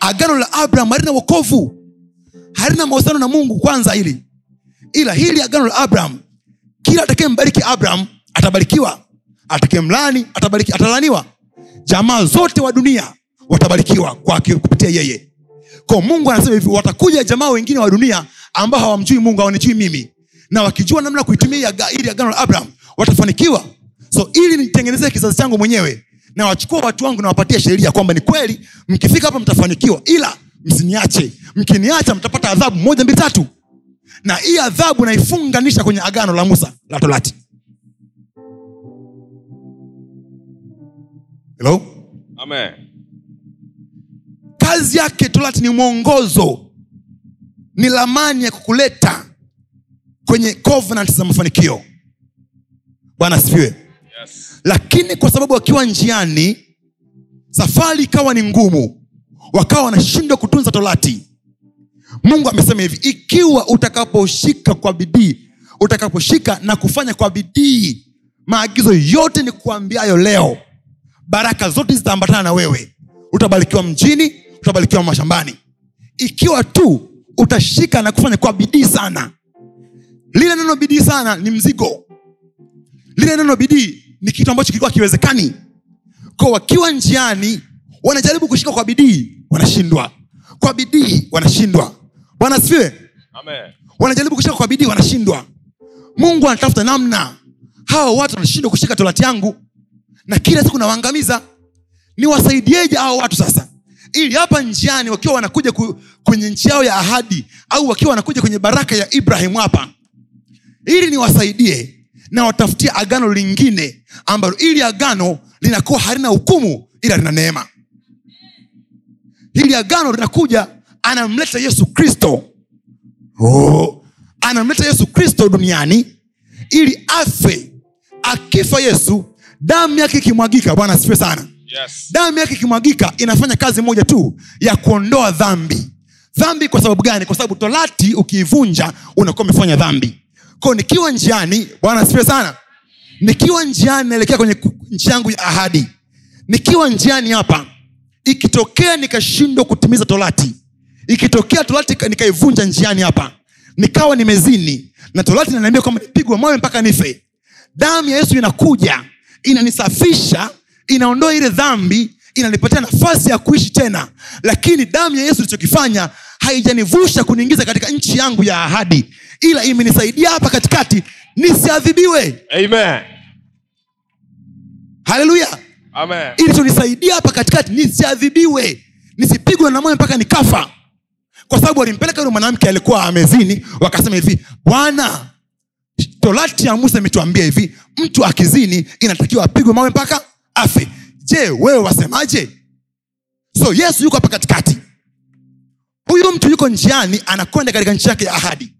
agano la abraham halina wokovu. Halina mahusiano na mungu kwanza hili. Ila hili agano la abraham kila atakayembariki abraham atabarikiwa. Atakayemlani atabariki atalaniwa. Jamaa zote wa dunia watabarikiwa kwa kupitia yeye. Kwa mungu anasema hivi watakuja jamaa wengine wa dunia ambao hawamjui mungu hawanijui mimi na wakijua namna kuitumia ili agano la abraham watafanikiwa. So ili nitengenezee kizazi changu mwenyewe na wachukua watu wangu nawapatia sheria kwamba ni kweli mkifika hapa mtafanikiwa ila msiniache. Mkiniacha mtapata adhabu moja mbili tatu. Na hii adhabu naifunganisha kwenye agano la musa la torati. Hello?
Amen.
kazi yake torati ni mwongozo. Ni lamani ya kukuleta kwenye covenant za mafanikio. Bwana asifiwe.
Yes.
lakini kwa sababu wakiwa njiani safari ikawa ni ngumu wakawa wanashindwa kutunza torati. Mungu amesema hivi ikiwa utakaposhika kwa bidii utakaposhika na kufanya kwa bidii maagizo yote ni kuambiayo leo baraka zote zitaambatana na wewe. Utabarikiwa mjini utabarikiwa mashambani. Ikiwa tu utashika na kufanya kwa bidii sana lile neno bidii sana ni mzigo. Lile neno bidii ni kitu ambacho kilikuwa kiwezekani ko wakiwa njiani wanajaribu kushika kwa bidii wanashindwa. Kwa bidii wanashindwa. Bwana
siwe
wanajaribu kushika kwa bidii wanashindwa. Mungu anatafuta namna. Hawa watu wanashindwa kushika torati yangu. Na kila siku nawaangamiza. Niwasaidieje hawa watu sasa? Ili hapa njiani wakiwa wanakuja ku, kwenye nchi yao ya ahadi au wakiwa wanakuja kwenye baraka ya ibrahimu hapa ili niwasaidie na watafutia agano lingine ambalo ili agano linakuwa halina hukumu ila lina neema. Hili agano linakuja anamleta yesu kristo. Oh. anamleta yesu kristo duniani ili afe. Akifa yesu damu yake ikimwagika. Bwana asifiwe sana.
Yes.
damu yake ikimwagika inafanya kazi moja tu ya kuondoa dhambi. Dhambi kwa sababu gani? Kwa sababu torati ukiivunja unakuwa umefanya dhambi kwao nikiwa njiani bwana asifiwe sana. Nikiwa njiani naelekea kwenye nchi yangu ya ahadi. Nikiwa njiani hapa ikitokea nikashindwa kutimiza torati ikitokea torati nikaivunja njiani hapa nikawa nimezini na torati inaniambia kwamba nipigwa mawe mpaka nife. Damu ya yesu inakuja inanisafisha inaondoa ile dhambi inanipatia nafasi ya kuishi tena. Lakini damu ya yesu ilichokifanya haijanivusha kuniingiza katika nchi yangu ya ahadi ila imenisaidia hapa katikati nisiadhibiwe. Haleluya.
Amen.
ilichonisaidia hapa katikati nisiadhibiwe. Nisipigwe na moyo mpaka nikafa. Kwa sababu walimpeleka yule mwanamke alikuwa amezini wakasema hivi bwana torati ya musa imetuambia hivi mtu akizini inatakiwa apigwe mawe mpaka afe. Je wewe wasemaje? So yesu yuko hapa katikati. Huyu mtu yuko njiani anakwenda katika nchi yake ya ahadi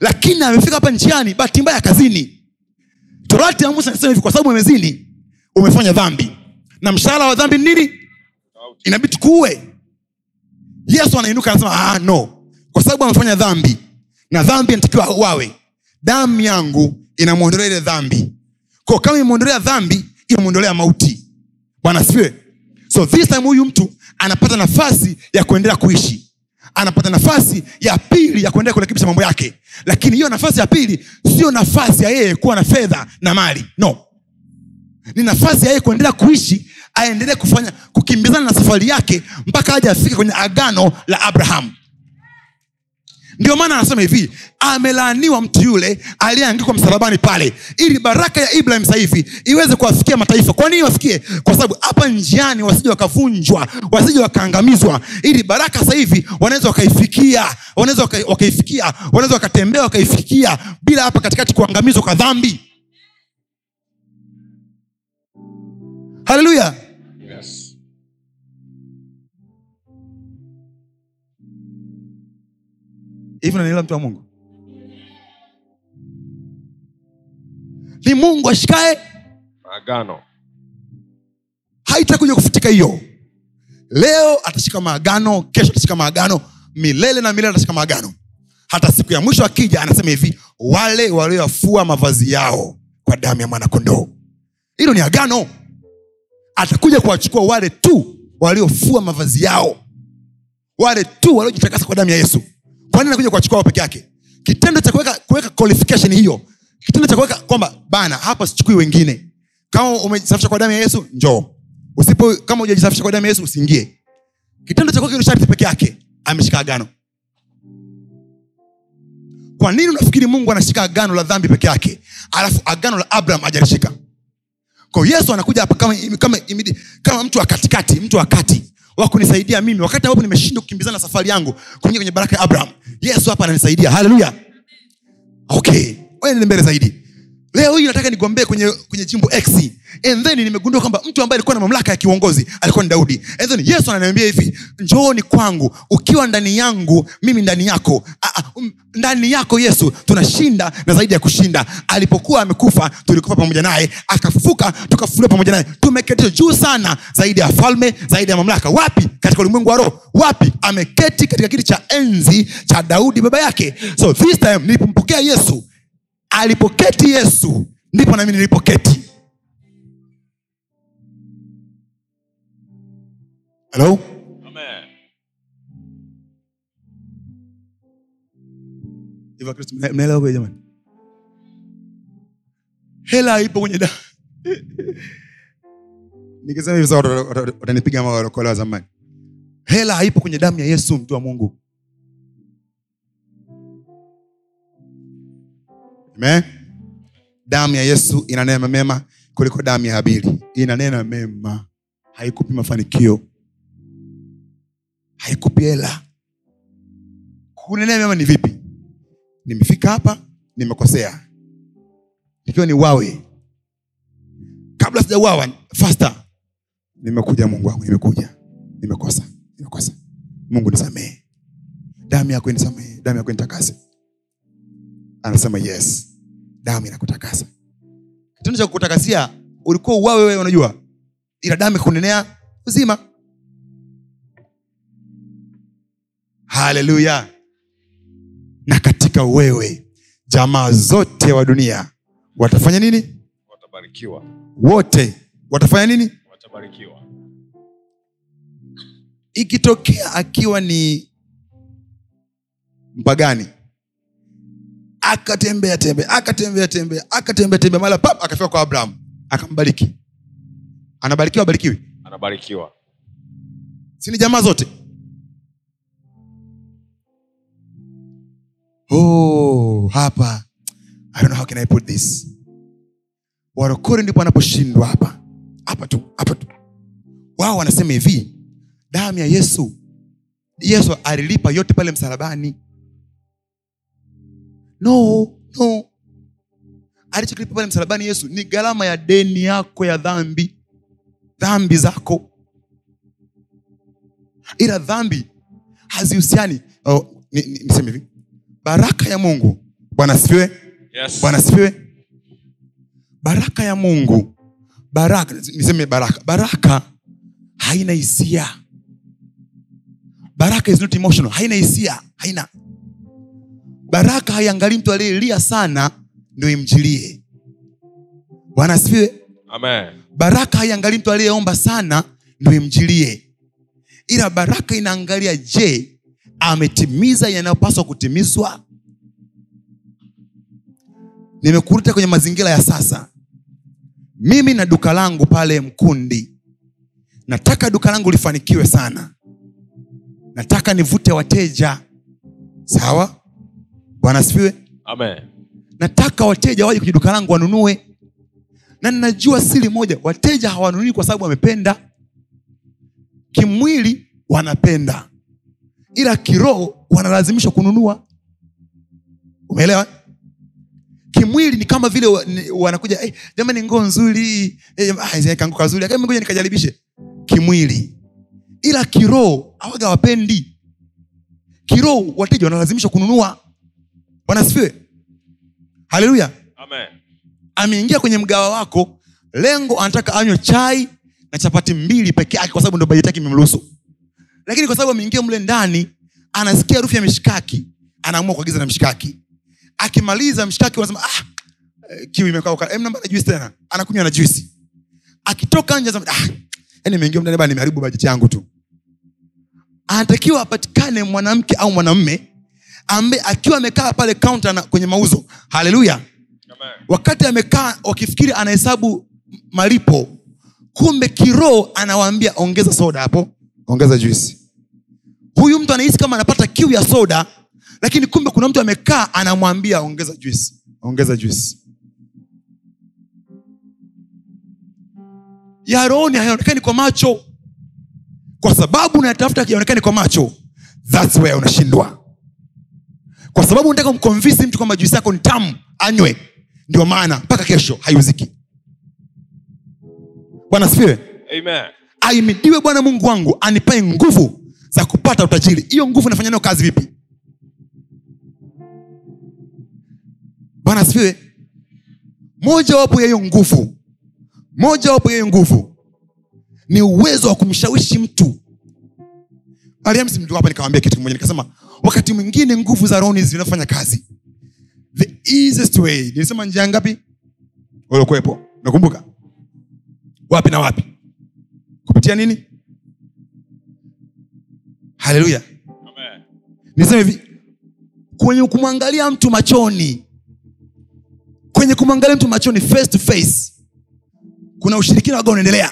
lakini amefika hapa njiani bahati mbaya kazini. Torati ya musa inasema hivi kwa sababu umezini umefanya dhambi. Na mshahara wa dhambi ni nini? Inabidi tukuue yesu anainuka anasema ah, no. Kwa sababu amefanya dhambi na dhambi anatakiwa wawe damu yangu inamwondolea ile dhambi. Ko kama imemwondolea dhambi inamwondolea mauti. Bwana asifiwe. So this time huyu mtu anapata nafasi ya kuendelea kuishi anapata nafasi ya pili ya kuendelea kurekebisha mambo yake. Lakini hiyo nafasi ya pili sio nafasi ya yeye kuwa na fedha na mali. No. Ni nafasi ya yeye kuendelea kuishi aendelee kufanya kukimbizana na safari yake mpaka aja afike kwenye agano la abrahamu ndio maana anasema hivi amelaaniwa mtu yule aliyeangikwa msalabani pale ili baraka ya ibrahim sahivi iweze kuwafikia mataifa. Kwa nini wafikie? Kwa sababu hapa njiani wasije wakavunjwa wasije wakaangamizwa ili baraka sasa hivi wanaweza wakaifikia wanaweza wakaifikia wanaweza wakatembea wakaifikia bila hapa katikati kuangamizwa kwa dhambi. Haleluya
Yes.
Hivi nanielewa mtu wa mungu? Ni mungu ashikae
maagano.
Haitakuja kufutika hiyo. Leo atashika maagano kesho atashika maagano milele na milele atashika maagano. Hata siku ya mwisho akija anasema hivi wale walioyafua mavazi yao kwa damu ya mwanakondoo. Hilo ni agano. Atakuja kuwachukua wale tu waliofua mavazi yao. Wale tu waliojitakasa kwa damu ya yesu kwa nakuja kuwachukua peke yake? Kitendo cha kuweka qualification hiyo kitendo cha kuweka kwamba bana hapa sichukui wengine. Kama umejisafisha kwa damu ya yesu njoo. Usipo kama hujajisafisha kwa damu ya yesu usiingie. Kitendo cha kuweka sharti peke yake ameshika agano. Kwa nini unafikiri mungu anashika agano la dhambi peke yake alafu agano la abraham hajalishika? Kwa yesu anakuja hapa kama, kama, kama mtu wa katikati mtu wa kati wa kunisaidia mimi. Wakati ambapo nimeshindwa kukimbizana na safari yangu kuingia kwenye baraka ya abraham yesu hapa ananisaidia. Haleluya okay. Ende mbele zaidi leo hii nataka nigombee kwenye, kwenye jimbo x. And then nimegundua kwamba mtu ambaye alikuwa na mamlaka ya kiongozi alikuwa ni daudi. And then yesu ananiambia hivi njooni kwangu ukiwa ndani yangu mimi ndani yako. Ah, ah, um, ndani yako yesu tunashinda na zaidi ya kushinda. Alipokuwa amekufa tulikufa pamoja naye akafufuka tukafufuliwa pamoja naye. Tumeketishwa juu sana zaidi ya falme zaidi ya mamlaka. Wapi? Katika ulimwengu wa roho. Wapi? Ameketi katika kiti cha enzi cha daudi baba yake. So this time nilipompokea yesu alipoketi yesu ndipo nami nilipoketi. Halo mnaelewa jamani? Hela ipo kwenye da nikisema hivi sasa watanipiga ama wa zamani. Hela haipo kwenye damu ya yesu mtu wa mungu Amen. damu ya yesu inanena mema kuliko damu ya habili. Inanena mema. Haikupi mafanikio. Haikupi hela. Kunenea mema ni vipi? Nimefika hapa nimekosea. Ikiwa ni wawe. Kabla sijauawa fasta nimekuja mungu wangu nimekuja. Nimekosa nimekosa. Mungu nisamehe. Damu yako nisamehe damu yako nitakase anasema yes. Damu inakutakasa. Kitendo cha kukutakasia ulikuwa uwawe wewe unajua. Ila damu ikunenea uzima. Haleluya. Na katika wewe jamaa zote wa dunia watafanya nini?
Watabarikiwa.
wote watafanya nini?
Watabarikiwa.
ikitokea akiwa ni mpagani akatembea tembea akatembea tembea akatembea tembea. Mara pap akafika kwa abraham akambariki anabarikiwa abarikiwi?
Anabarikiwa.
sini jamaa zote? Oh, hapa. I don't know how can I put this. Warokore ndipo anaposhindwa hapa. Hapa tu hapa tu. Wao wanasema hivi damu ya yesu. Yesu alilipa yote pale msalabani no no. Alichokilipa pale msalabani yesu ni gharama ya deni yako ya dhambi. Dhambi zako. Ila dhambi hazihusiani oh, ni, ni, niseme hivi. Baraka ya mungu. Bwana asifiwe.
Yes.
bwana asifiwe. Baraka ya mungu. Baraka niseme baraka. Baraka haina hisia. Baraka is not emotional. Haina hisia. Haina baraka haiangalii mtu aliyelia sana ndo imjilie. Bwana asifiwe. Baraka haiangalii mtu aliyeomba sana ndo imjilie. Ila baraka inaangalia je ametimiza yanayopaswa kutimizwa? Nimekuruta kwenye mazingira ya sasa. Mimi na duka langu pale mkundi. Nataka duka langu lifanikiwe sana. Nataka nivute wateja. Sawa bwana asifiwe.
Amen.
nataka wateja waje kwenye duka langu wanunue. Na ninajua siri moja wateja hawanunui kwa sababu wamependa. Kimwili wanapenda. Ila kiroho wanalazimishwa kununua. Umeelewa? Kimwili ni kama vile wanakuja hey, jamani nguo nzuri hey, kangu kazuri ngoja nikajaribishe. Kimwili. Ila kiroho awaga wapendi. Kiroho wateja wanalazimishwa kununua wanasifiwe haleluya. Ameingia kwenye mgawa wako lengo anataka anywe chai na chapati mbili peke yake kwa sababu ndo bajeti yake imemruhusu. Lakini kwa sababu ameingia mle ndani anasikia harufu ya mishikaki anaamua kuagiza na mshikaki akimaliza mshikaki wanasema ah, eh, kiu imekaa em namba na juisi tena. Anakunywa na juisi. Akitoka nje anasema ah, yani nimeingia ndani nimeharibu bajeti yangu tu. Anatakiwa apatikane mwanamke au mwanamme ambaye akiwa amekaa pale kaunta na- kwenye mauzo. Haleluya wakati amekaa wakifikiri anahesabu malipo kumbe kiroho anawaambia ongeza soda hapo. Ongeza juisi. Huyu mtu anahisi kama anapata kiu ya soda lakini kumbe kuna mtu amekaa anamwambia ongeza juisi. Ongeza juisi. Ya rohoni hayaonekani kwa macho. Kwa sababu unayatafuta yaonekani kwa macho thats where unashindwa kwa sababu unataka kumkonvinsi mtu kwamba juisi yako ni tamu anywe. Ndio maana mpaka kesho haiuziki. Bwana sifiwe aimidiwe bwana mungu wangu anipae nguvu za kupata utajiri. Hiyo nguvu inafanya nayo kazi vipi? Bwana asifiwe. Moja wapo ya hiyo nguvu moja wapo ya hiyo nguvu ni uwezo wa kumshawishi mtu. Mariam si mtu hapa nikawambia kitu kimoja nikasema wakati mwingine nguvu za rohoni zinafanya kazi. The easiest way nilisema njia ngapi? Uliokuwepo. Nakumbuka. Wapi na wapi? Kupitia nini? Haleluya.
Amen.
niseme hivi kwenye kumwangalia mtu machoni kwenye kumwangalia mtu machoni face to face kuna ushirikina waga unaendelea.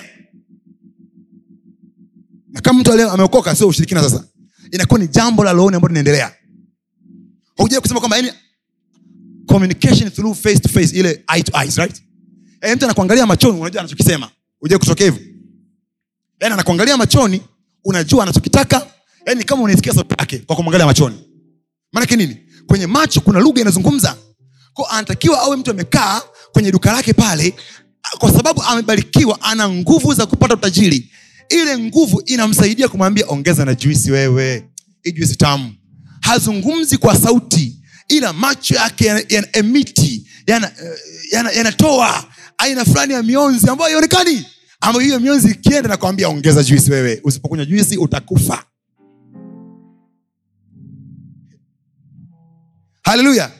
Na kama mtu ameokoka sio ushirikina sasa inakuwa ni jambo la rohoni ambalo linaendelea. Hujai kusema kwamba yani communication through face to face ile eye to eyes right? Yani mtu anakuangalia machoni unajua anachokisema. Hujai kutokea hivyo. Yani anakuangalia machoni unajua anachokitaka. Yani kama unaisikia sauti yake kwa kumwangalia machoni. Maanake nini? Kwenye macho kuna lugha inazungumza. Ko anatakiwa awe mtu amekaa kwenye duka lake pale kwa sababu amebarikiwa ana nguvu za kupata utajiri ile nguvu inamsaidia kumwambia ongeza na juisi wewe. Hii juisi tamu. Hazungumzi kwa sauti ila macho yake yanaemiti yana yanatoa yana, yana, yanatoa aina fulani ya mionzi ambayo haionekani. Ambayo hiyo mionzi ikienda nakwambia ongeza juisi wewe. Usipokunywa juisi utakufa. Haleluya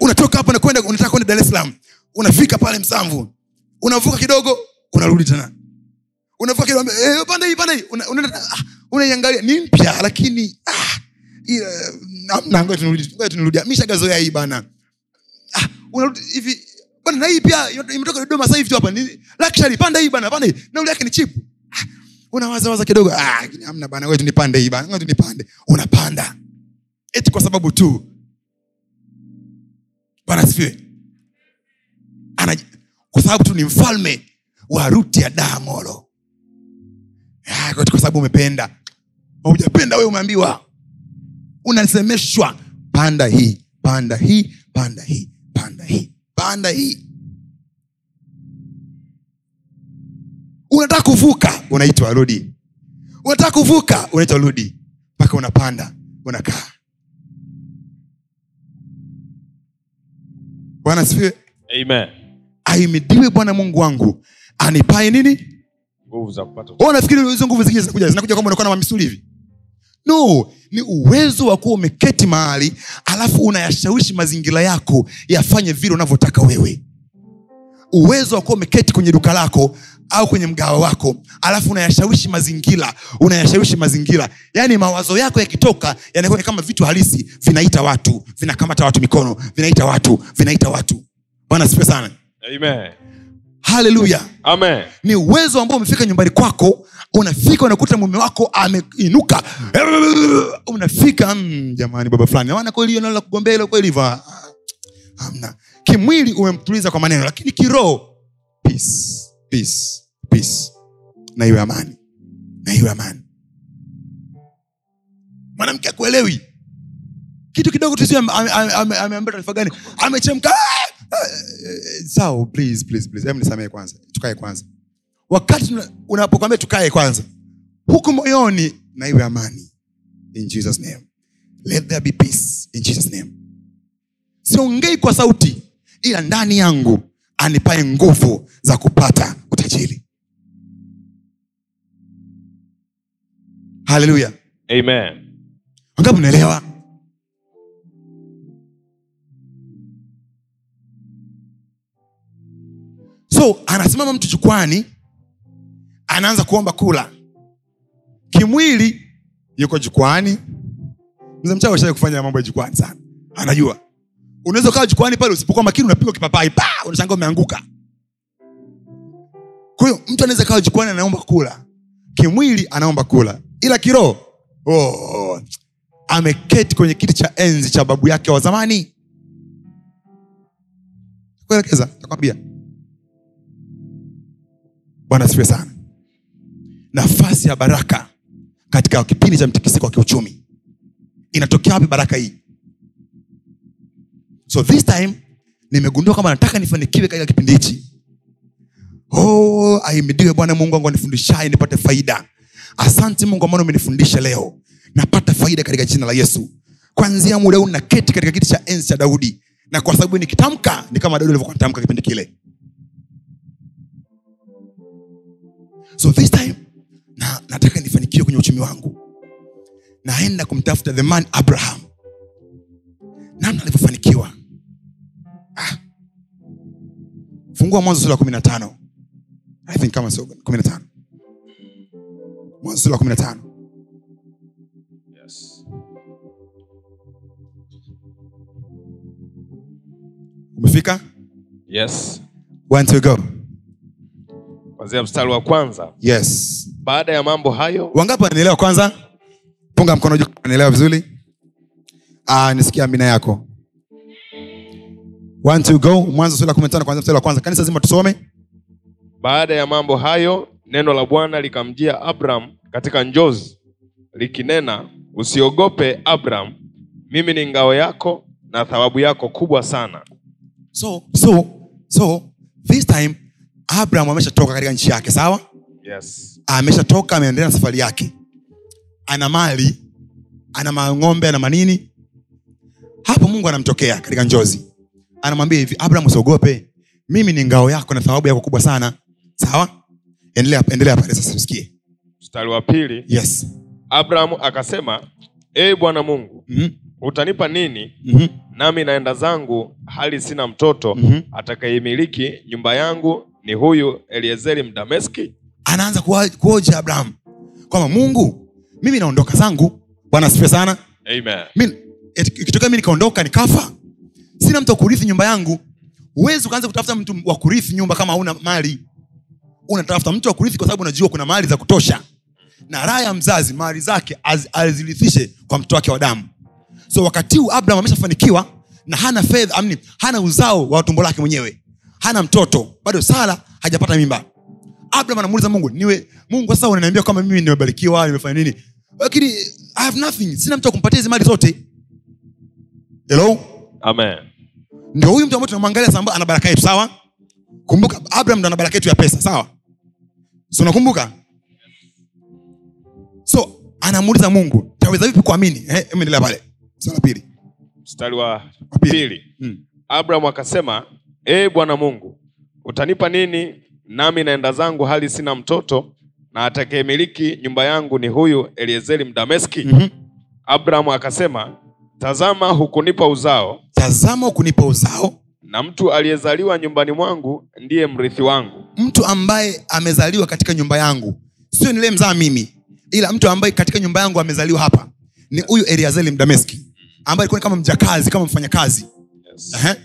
unatoka hapo nakwenda unataka kwenda dar es salaam. Unafika pale msamvu. Unavuka kidogo unarudi tena unaiangalia. Ni mpya lakini ah, ngoja tunirudi mishagazoea hii bana. Ah, hivi. Bana hii pia imetoka dodoma sasa hivi tu hapa. Ni luxury panda hii bana panda hii. Nauli yake ni ah, unawaza waza kidogo. Ah hamna bana wewe tunipande hii bana ngoja tunipande. Unapanda. Eti kwa sababu tu. Bwana sifiwe kwa sababu tu ni mfalme wa ruti ya damoro Ah, kwa kwa sababu umependa. Hujapenda we umeambiwa. Unasemeshwa panda hii panda hii panda hii panda hii panda hii. Unataka kuvuka unaitwa rudi. Unataka kuvuka unaitwa rudi. Mpaka unapanda unakaa. Bwana sifiwe
Amen.
aimidiwe bwana mungu wangu. Anipae nini
Nguvu za kupata.
Wewe unafikiri hizo nguvu zingine zinakuja zinakuja kwamba unakuwa na mamisuli hivi? No ni uwezo wa kuwa umeketi mahali alafu unayashawishi mazingira yako yafanye vile unavyotaka wewe. Uwezo wa kuwa umeketi kwenye duka lako au kwenye mgawa wako alafu unayashawishi mazingira unayashawishi mazingira. Yaani mawazo yako yakitoka yanakuwa kama vitu halisi vinaita watu vinakamata watu mikono vinaita watu vinaita watu. Bwana sipe sana.
Amen.
Haleluya ni uwezo ambao umefika nyumbani kwako unafika unakuta mume wako ameinuka. Unafika mm, jamani baba fulani wana kweli nalo la kugombea hilo kweli va? Hamna. Kimwili umemtuliza kwa maneno lakini kiroho peace peace peace. Na iwe amani na iwe amani. Mwanamke akuelewi kitu kidogo tu sio ame- ame- ame- ameambia taarifa gani? Amechemka eh, sawa please please please. Hebu nisamehe kwanza. Tukae kwanza. Wakati unapokwambia tukae kwanza huku moyoni na iwe amani. In jesus name. Let there be peace. In jesus name. Siongei kwa sauti ila ndani yangu anipae nguvu za kupata utajiri. Haleluya
Amen.
wangapi mnaelewa so anasimama mtu jukwani anaanza kuomba kula. Kimwili yuko jukwani. Mzee mchawi kufanya mambo ya jukwani sana. Anajua. Unaweza ukawa jukwani pale usipokuwa makini unapigwa kipapai pa unashanga umeanguka. Kwa mtu anaweza kawa jukwani anaomba kula. Kimwili anaomba kula. Ila kiroho oh, ameketi kwenye kiti cha enzi cha babu yake wa zamani. Kuelekeza takwambia bwana asifiwe sana. Nafasi ya baraka katika kipindi cha mtikisiko wa kiuchumi. Inatokea wapi baraka hii? So this time nimegundua kwamba nataka nifanikiwe katika kipindi hichi. Oh, aimidiwe bwana mungu wangu anifundishaye nipate faida. Asante mungu ambano umenifundisha leo. Napata faida katika jina la yesu. Kwanzia muda huu naketi katika kiti cha enzi cha daudi. Na kwa sababu nikitamka ni kama daudi alivyokuwa anatamka kipindi kile so this time na nataka nifanikiwe kwenye uchumi wangu. Naenda kumtafuta the man abraham. Namna alivyofanikiwa. Ah. fungua mwanzo sura kumi na tano. I think kama sio kumi na tano. Mwanzo sura kumi na tano.
Yes.
umefika?
Yes.
one two, go
kwanzia mstari wa kwanza.
Yes.
Baada ya mambo hayo
wangapi wanaelewa kwanza punga mkono juu wanaelewa vizuri? Ah, nisikia amina yako. One to go. Mwanzo sura ya kumi na tano kwanzia mstari wa kwanza. Kanisa zima tusome.
Baada ya mambo hayo neno la bwana likamjia abram katika njozi likinena usiogope abram mimi ni ngao yako na thawabu yako kubwa sana.
So so so this time abraham ameshatoka katika nchi yake sawa?
Yes.
ameshatoka ameendelea na safari yake. Ana mali ana mang'ombe ana manini hapo mungu anamtokea katika njozi. Anamwambia hivi abraham usiogope. Mimi ni ngao yako na thawabu yako kubwa sana. Sawa? Endelea endelea pale sasa usikie.
Mstari wa pili.
Yes.
Abraham akasema ee bwana mungu
Mhm,
utanipa nini?
Mhm,
nami naenda zangu hali sina mtoto
mhm.
atakayemiliki nyumba yangu ni huyu eliezeri mdameski?
Anaanza kuoja abraham kwamba mungu mimi naondoka zangu. Bwana sife sana. Ikitokea mi nikaondoka nikafa sina mtu wa kurithi nyumba yangu. Huwezi ukaanza kutafuta mtu wa kurithi nyumba kama hauna mali. Unatafuta mtu wa kurithi kwa sababu unajua kuna mali za kutosha. Na raha ya mzazi mali zake az- azirithishe kwa mtoto wake wa damu. So wakati huu abraham ameshafanikiwa na hana fedha amni hana uzao wa tumbo lake mwenyewe hana mtoto bado sara hajapata mimba. Abraham anamuuliza mungu niwe mungu sasa unaniambia kwamba mimi nimebarikiwa nimefanya nini? Lakini i have nothing sina mtu akumpatia hizi mali zote. Hello?
Amen.
Ndio huyu mtu ambaye tunamwangalia samba ana baraka yetu sawa? Kumbuka abraham ndo ana baraka yetu ya pesa sawa? So unakumbuka? So anamuuliza mungu taweza vipi kuamini? Eh, endelea pale. Sala pili.
Mstari Wa
pili.
pili.
Hmm.
abraham akasema ee bwana mungu utanipa nini nami naenda zangu hali sina mtoto na atakayemiliki nyumba yangu ni huyu eliezeri mdameski?
Mhm.
abrahamu akasema tazama hukunipa uzao.
Tazama hukunipa uzao.
Na mtu aliyezaliwa nyumbani mwangu ndiye mrithi wangu.
Mtu ambaye amezaliwa katika nyumba yangu. Sio nile mzaa mimi ila mtu ambaye katika nyumba yangu amezaliwa hapa ni huyu eliazeli mdameski ambaye alikuwa kama mjakazi kama mfanyakazi.
Yes.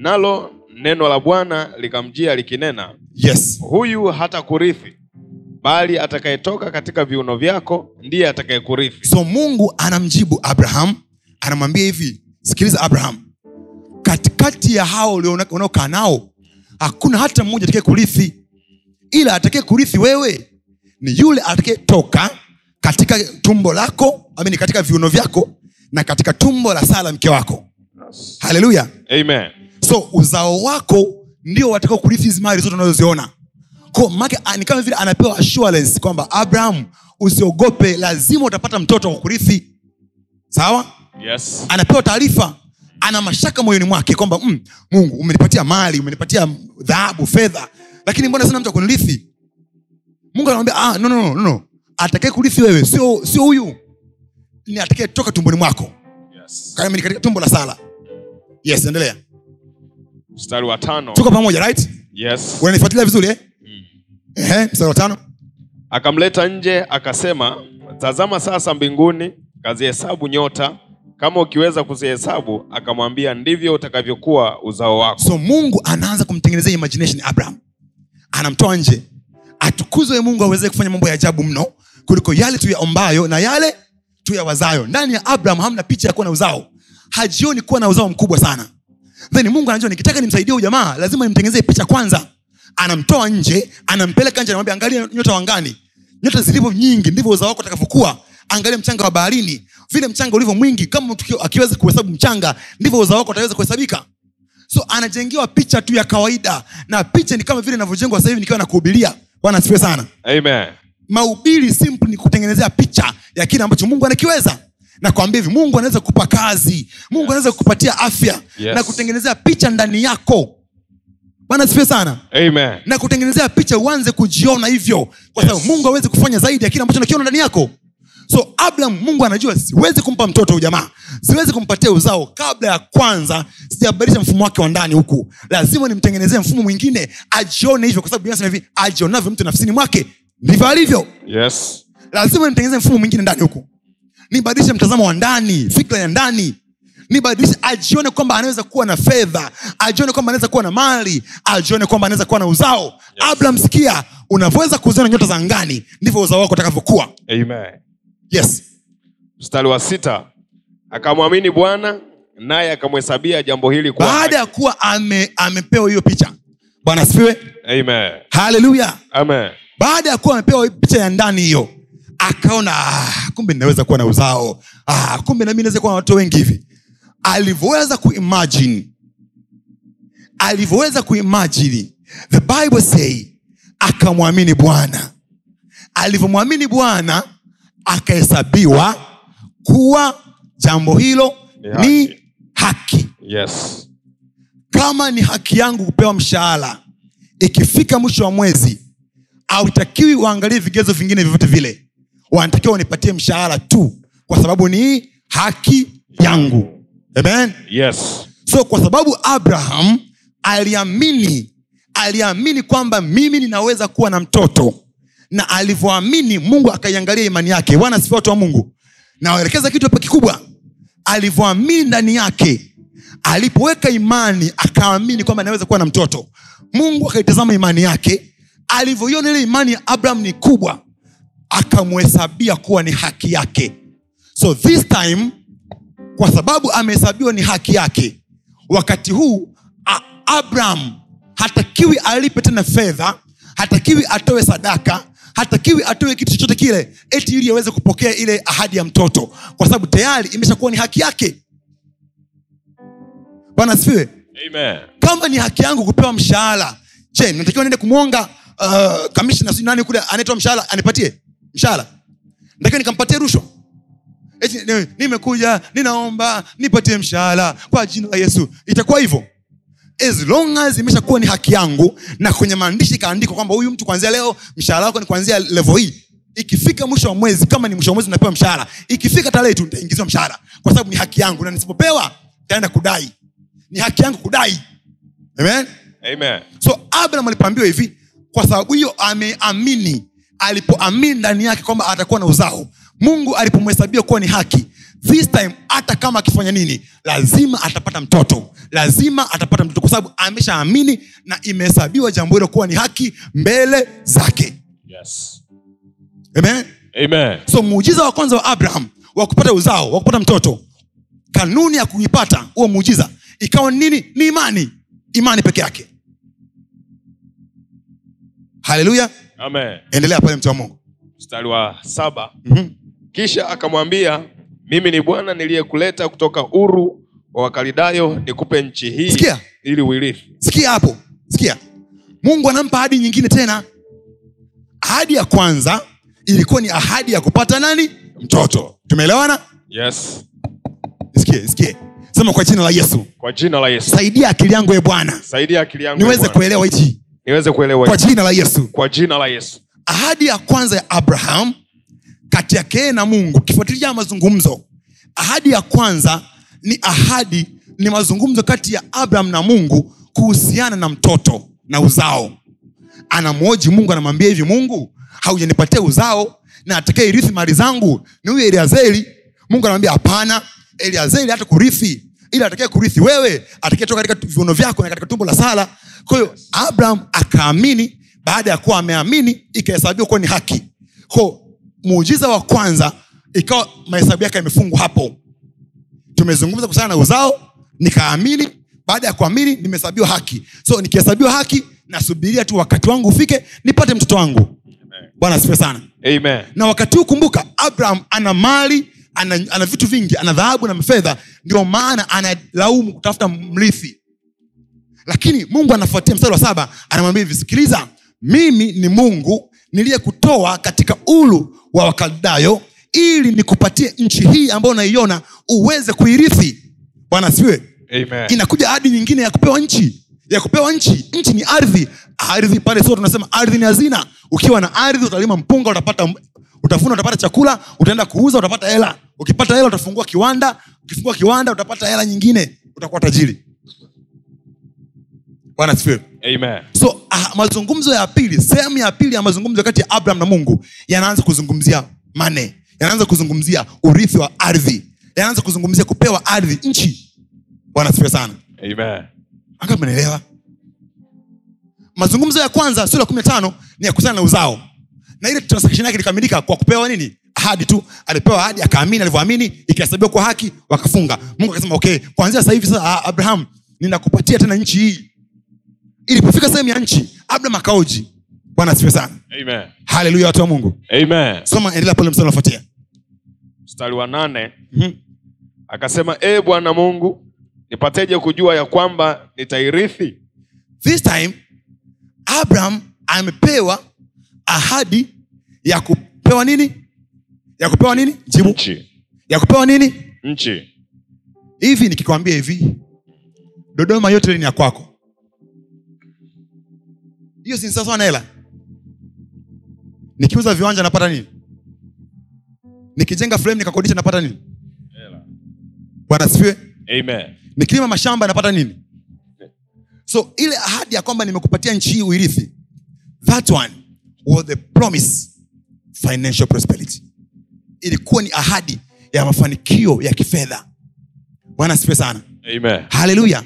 Nalo neno la bwana likamjia likinena
yes.
Huyu hata kurithi bali atakayetoka katika viuno vyako ndiye atakayekurithi.
So mungu anamjibu abraham anamwambia hivi sikiliza abraham katikati ya hao unaokaa nao hakuna hata mmoja atakaye kurithi ila atakaye kurithi wewe ni yule atakayetoka katika tumbo lako amini katika viuno vyako na katika tumbo la sala mke wako. Haleluya
amen
so uzao wako ndio watakao kurithi hizi mali zote unazoziona. Ni kama vile anapewa assurance kwamba abraham usiogope lazima utapata mtoto wa kurithi. Sawa?
Yes.
Anapewa taarifa ana mashaka moyoni mwake kwamba mm, mungu umenipatia mali umenipatia dhahabu fedha lakini mbona sina mtu akunirithi mungu anamwambia ah, no, no, no, no, atakae kurithi wewe sio sio huyu. Ni atakae toka tumboni mwako.
Yes.
Katika tumbo la sala yes endelea
mstari wa tano.
Tuko pamoja right?
Yes.
Unanifuatilia vizuri eh? Ehe, mstari wa tano.
Akamleta nje akasema tazama sasa mbinguni kazihesabu nyota. Kama ukiweza kuzihesabu akamwambia ndivyo utakavyokuwa uzao wako.
So mungu anaanza kumtengenezea imagination abraham. Anamtoa nje. Atukuzwe mungu aweze kufanya mambo ya ajabu mno kuliko yale tuyaombayo na yale tuyawazayo. Ndani ya abraham hamna picha ya kuwa na uzao. Hajioni kuwa na uzao mkubwa sana then mungu anajua nikitaka nimsaidie huyu jamaa lazima nimtengenezee picha kwanza. Anamtoa nje anampeleka nje anamwambia angalia nyota wangani nyota zilivyo nyingi ndivyo uzao wako utakavyokuwa. Angalia mchanga wa baharini. Vile mchanga ulivyo mwingi kama mtu akiweza kuhesabu mchanga ndivyo uzao wako utaweza kuhesabika. So anajengewa picha tu ya kawaida. Na picha ni kama vile inavyojengwa sasa hivi nikiwa nakuhubiria. Bwana asifiwe sana.
Amen.
maubiri simple ni kutengenezea picha ya kile ambacho mungu anakiweza nakwambia hivi mungu anaweza kukupa kazi. Mungu anaweza kukupatia afya
Yes.
na kutengenezea picha ndani yako. Bwana sifie sana.
Amen.
na kutengenezea picha uanze kujiona hivyo. Kwa sababu
Yes.
mungu awezi kufanya zaidi ya kile ambacho nakiona ndani yako. So abraham mungu anajua siwezi kumpa mtoto ujamaa siwezi kumpatia uzao kabla ya kwanza sijabadilisha mfumo wake wa ndani huku. Lazima nimtengenezee mfumo mwingine ajione hivyo. Kwa sababu Biblia hivi ajionavyo mtu nafsini mwake ndivyo alivyo.
Yes.
lazima nimtengeneze mfumo mwingine ndani huku nibadilishe mtazamo wa ndani fikra ya ndani. Nibadilishe ajione kwamba anaweza kuwa na fedha ajione kwamba anaweza kuwa na mali ajione kwamba anaweza kuwa na uzao. Yes. abraham sikia unavyoweza kuziona nyota za angani ndivyo uzao wako utakavyokuwa. Yes.
Mstari wa sita. Akamwamini Bwana naye akamhesabia jambo hili
baada ya kuwa ame, amepewa hiyo picha. Bwana asifiwe. Haleluya baada ya kuwa amepewa picha ya ndani hiyo akaona ah, kumbe ninaweza kuwa na uzao. Ah, kumbe nami naweza kuwa na watoto wengi hivi. Alivyoweza kuimajini alivyoweza kuimajini the bible say akamwamini bwana. Alivyomwamini bwana akahesabiwa kuwa jambo hilo
Ni
ni haki.
Yes.
kama ni haki yangu kupewa mshahara ikifika mwisho wa mwezi autakiwi uangalie vigezo vingine vyovyote vile wanatakiwa wanipatie mshahara tu kwa sababu ni haki yangu. Amen?
Yes.
so kwa sababu abraham aliamini aliamini kwamba mimi ninaweza kuwa na mtoto na alivyoamini mungu akaiangalia imani yake. Bwana sifa watu wa mungu. Nawaelekeza kitu hapa kikubwa. Alivyoamini ndani yake alipoweka imani akaamini kwamba anaweza kuwa na mtoto. Mungu akaitazama imani yake. Alivyoiona ile imani ya abraham ni kubwa akamhesabia kuwa ni haki yake. So this time kwa sababu amehesabiwa ni haki yake wakati huu abraham hatakiwi alipe tena fedha hatakiwi atoe sadaka hatakiwi atoe kitu chochote kile eti ili aweze kupokea ile ahadi ya mtoto kwa sababu tayari imeshakuwa ni haki yake. Bwana asifiwe. Kama ni haki yangu kupewa mshahara je natakiwa niende kumwonga uh, kamishna nani kule anayetoa mshahara anipatie mshahara natakiwa nikampatie rushwa. Nimekuja ninaomba nipatie mshahara kwa jina la yesu. Itakuwa hivyo. As long as imeshakuwa ni haki yangu na kwenye maandishi ikaandikwa kwamba huyu mtu kuanzia leo mshahara wako ni kuanzia levo hii. Ikifika mwisho wa mwezi kama ni mwisho wa mwezi napewa mshahara. Ikifika tarehe tu nitaingiziwa mshahara. Kwa sababu ni haki yangu na nisipopewa taenda kudai. Ni haki yangu kudai. Amen?
Amen.
so abraham alipoambiwa hivi kwa sababu hiyo ameamini alipoamini ndani yake kwamba atakuwa na uzao mungu alipomhesabia kuwa ni haki this time hata kama akifanya nini lazima atapata mtoto lazima atapata mtoto kwa sababu ameshaamini na imehesabiwa jambo hilo kuwa ni haki mbele zake.
Yes.
amen?
Amen.
so muujiza wa kwanza wa abraham wa kupata uzao wa kupata mtoto kanuni ya kuipata huo muujiza ikawa nini? Ni imani. Imani peke yake. Haleluya
Amen.
endelea pale mtu wa mungu.
Mstari wa saba.
Mm-hmm.
kisha akamwambia mimi ni bwana niliyekuleta kutoka uru wa wakalidayo nikupe nchi hii
Sikia.
ili uirithi.
Sikia hapo. Sikia. Mungu anampa ahadi nyingine tena. Ahadi ya kwanza ilikuwa ni ahadi ya kupata nani? Mtoto. Tumeelewana?
Yes.
Sikie sikie sema kwa jina la yesu.
Kwa jina la yesu.
Saidia akili yangu e bwana.
Saidia akili yangu
niweze kuelewa hichi
niweze kuelewa
kwa jina la yesu.
Kwa jina la yesu.
Ahadi ya kwanza ya abraham kati yake yeye na mungu kifuatilia mazungumzo. Ahadi ya kwanza ni ahadi ni mazungumzo kati ya abraham na mungu kuhusiana na mtoto na uzao. Anamwoji mungu anamwambia hivi mungu haujanipatia uzao na atakaye irithi mali zangu ni huyo eliazeli? Mungu anamwambia hapana eliazeli hata kurithi ili atakaye kurithi wewe atakayetoka katika viuno vyako na katika tumbo la sala kwa hiyo abraham akaamini baada ya kuwa ameamini ikahesabiwa kuwa ni haki. Ko muujiza wa kwanza ikawa mahesabu yake yamefungwa hapo. Tumezungumza kuhusiana na uzao nikaamini baada ya kuamini nimehesabiwa haki. So nikihesabiwa haki nasubiria tu wakati wangu ufike nipate mtoto wangu. Bwana asifiwe sana.
Amen.
na wakati huu kumbuka abraham ana mali ana, ana vitu vingi ana dhahabu na fedha ndio maana analaumu kutafuta mrithi. Lakini mungu anafuatia mstari wa saba anamwambia hivi sikiliza mimi ni mungu niliyekutoa katika ulu wa wakaldayo ili nikupatie nchi hii ambayo unaiona uweze kuirithi. Bwana asifiwe. Inakuja hadi nyingine ya kupewa nchi ya kupewa nchi. Nchi ni ardhi. Ardhi pale sio tunasema ardhi ni hazina. Ukiwa na ardhi utalima mpunga utapata utavuna utapata chakula utaenda kuuza utapata hela. Ukipata hela utafungua kiwanda. Ukifungua kiwanda utapata hela nyingine. Utakuwa tajiri. Bwana so ah, mazungumzo ya pili sehemu ya pili ya mazungumzo kati ya abraham na mungu yanaanza kuzungumzia mane yanaanza kuzungumzia urithi wa ardhi. Yanaanza kuzungumzia kupewa ardhi nchi. Bwana sana.
Amen.
anga mnaelewa mazungumzo ya kwanza sura ya kumi na tano ni ya kusana na uzao na ile transaction yake ilikamilika kwa kupewa nini? Ahadi tu. Alipewa ahadi akaamini alivyoamini ikahesabiwa kwa haki wakafunga. Mungu akasema okay kuanzia sasa hivi sasa ah, abraham ninakupatia tena nchi hii. Ilipofika sehemu ya nchi abraham akaoji. Bwana asifiwe sana. Haleluya watu wa mungu.
Amen.
soma endelea pale mstari unafuatia
Mstari wa nane.
Mhm.
akasema, e Bwana Mungu, nipateje kujua ya kwamba nitairithi?
this time abraham amepewa ahadi ya kupewa nini? Ya kupewa nini? Jibu.
Nchi.
ya kupewa nini?
Nchi.
hivi nikikwambia hivi dodoma yote ni ya kwako. Hiyo si ni na hela? Nikiuza viwanja napata nini? Nikijenga frame nikakodisha napata nini? Bwana sifiwe nikilima mashamba napata nini? So ile ahadi ya kwamba nimekupatia nchi hii uirithi that one was the promise financial prosperity. Ilikuwa ni ahadi ya mafanikio ya kifedha. Bwana sifiwe sana. Haleluya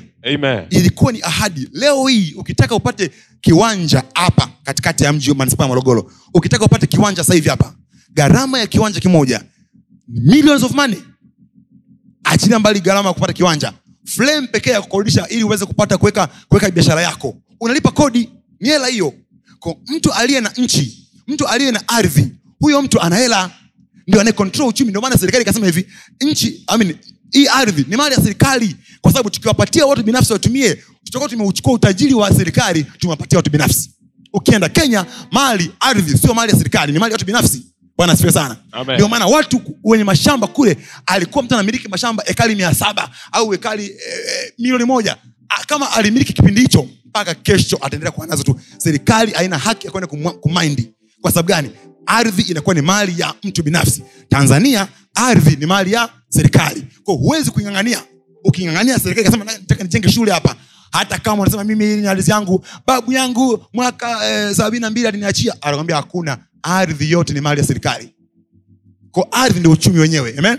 ilikuwa ni ahadi. Leo hii ukitaka upate kiwanja hapa katikati ya mji manispaa ya morogoro ukitaka upate kiwanja sasa hivi hapa gharama ya kiwanja kimoja millions of money. Achilia mbali gharama ya kupata kiwanja. Flame pekee ya kukodisha ili uweze kupata kuweka kuweka biashara yako. Unalipa kodi ni hela hiyo Kwa mtu aliye na nchi mtu aliye na ardhi huyo mtu ana hela. Ndio anaye control uchumi. Ndio maana serikali ikasema hivi nchi I mean, hii ardhi ni mali ya serikali. Kwa sababu tukiwapatia watu binafsi watumie tutakuwa tumeuchukua utajiri wa serikali tumewapatia watu binafsi. Ukienda kenya mali ardhi sio mali ya serikali ni mali ya watu binafsi. Bwana asifiwe sana. Ndio maana watu wenye mashamba kule alikuwa mtu anamiliki mashamba ekali mia saba au ekali e, milioni moja. Kama alimiliki kipindi hicho mpaka kesho ataendelea kuwa nazo tu. Serikali haina haki ya kwenda kumaindi kwa sababu gani? Ardhi inakuwa ni mali ya mtu binafsi. Tanzania ardhi ni mali ya serikali. Kwa huwezi kuingangania. Ukingangania serikali kasema nataka nijenge shule hapa. Hata kama unasema mimi ni ardhi yangu babu yangu mwaka eh, sabini na mbili aliniachia. Anakwambia hakuna. Ardhi yote ni mali ya serikali. Ko ardhi ndio uchumi wenyewe. Amen?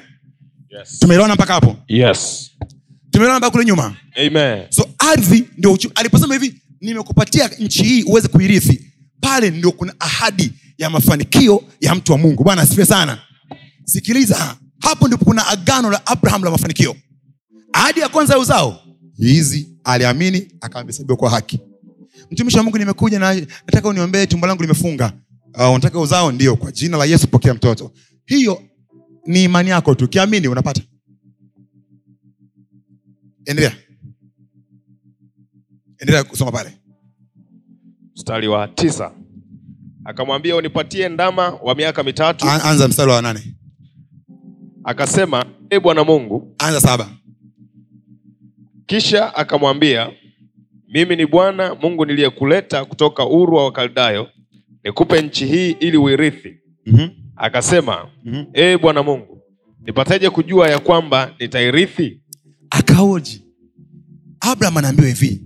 Yes.
tumeelewana mpaka hapo?
Yes.
Tumeelewana mpaka kule nyuma.
Amen.
so ardhi ndio uchumi aliposema hivi nimekupatia nchi hii uweze kuirithi. Pale ndio kuna ahadi ya mafanikio ya mtu wa mungu. Bwana asifiwe sana. Sikiliza hapo ndipo kuna agano la abraham la mafanikio. Ahadi ya kwanza ya uzao hizi aliamini akahesabiwa kwa haki. Mtumishi wa mungu nimekuja na nataka uniombee tumbo langu limefunga. Uh, unataka uzao? Ndio kwa jina la yesu pokea mtoto. Hiyo ni imani yako tu. Kiamini unapata endelea endelea kusoma pale
Mstari wa tisa akamwambia unipatie ndama wa miaka mitatu.
An- anza mstari wa nane
Akasema, e Bwana Mungu.
anza saba
Kisha akamwambia, mimi ni Bwana Mungu niliyekuleta kutoka Uru wa Wakaldayo nikupe nchi hii ili uirithi.
mm-hmm.
Akasema,
Mm-hmm.
e Bwana Mungu, nipateje kujua ya kwamba nitairithi?
Akaoji abraham anaambiwa hivi.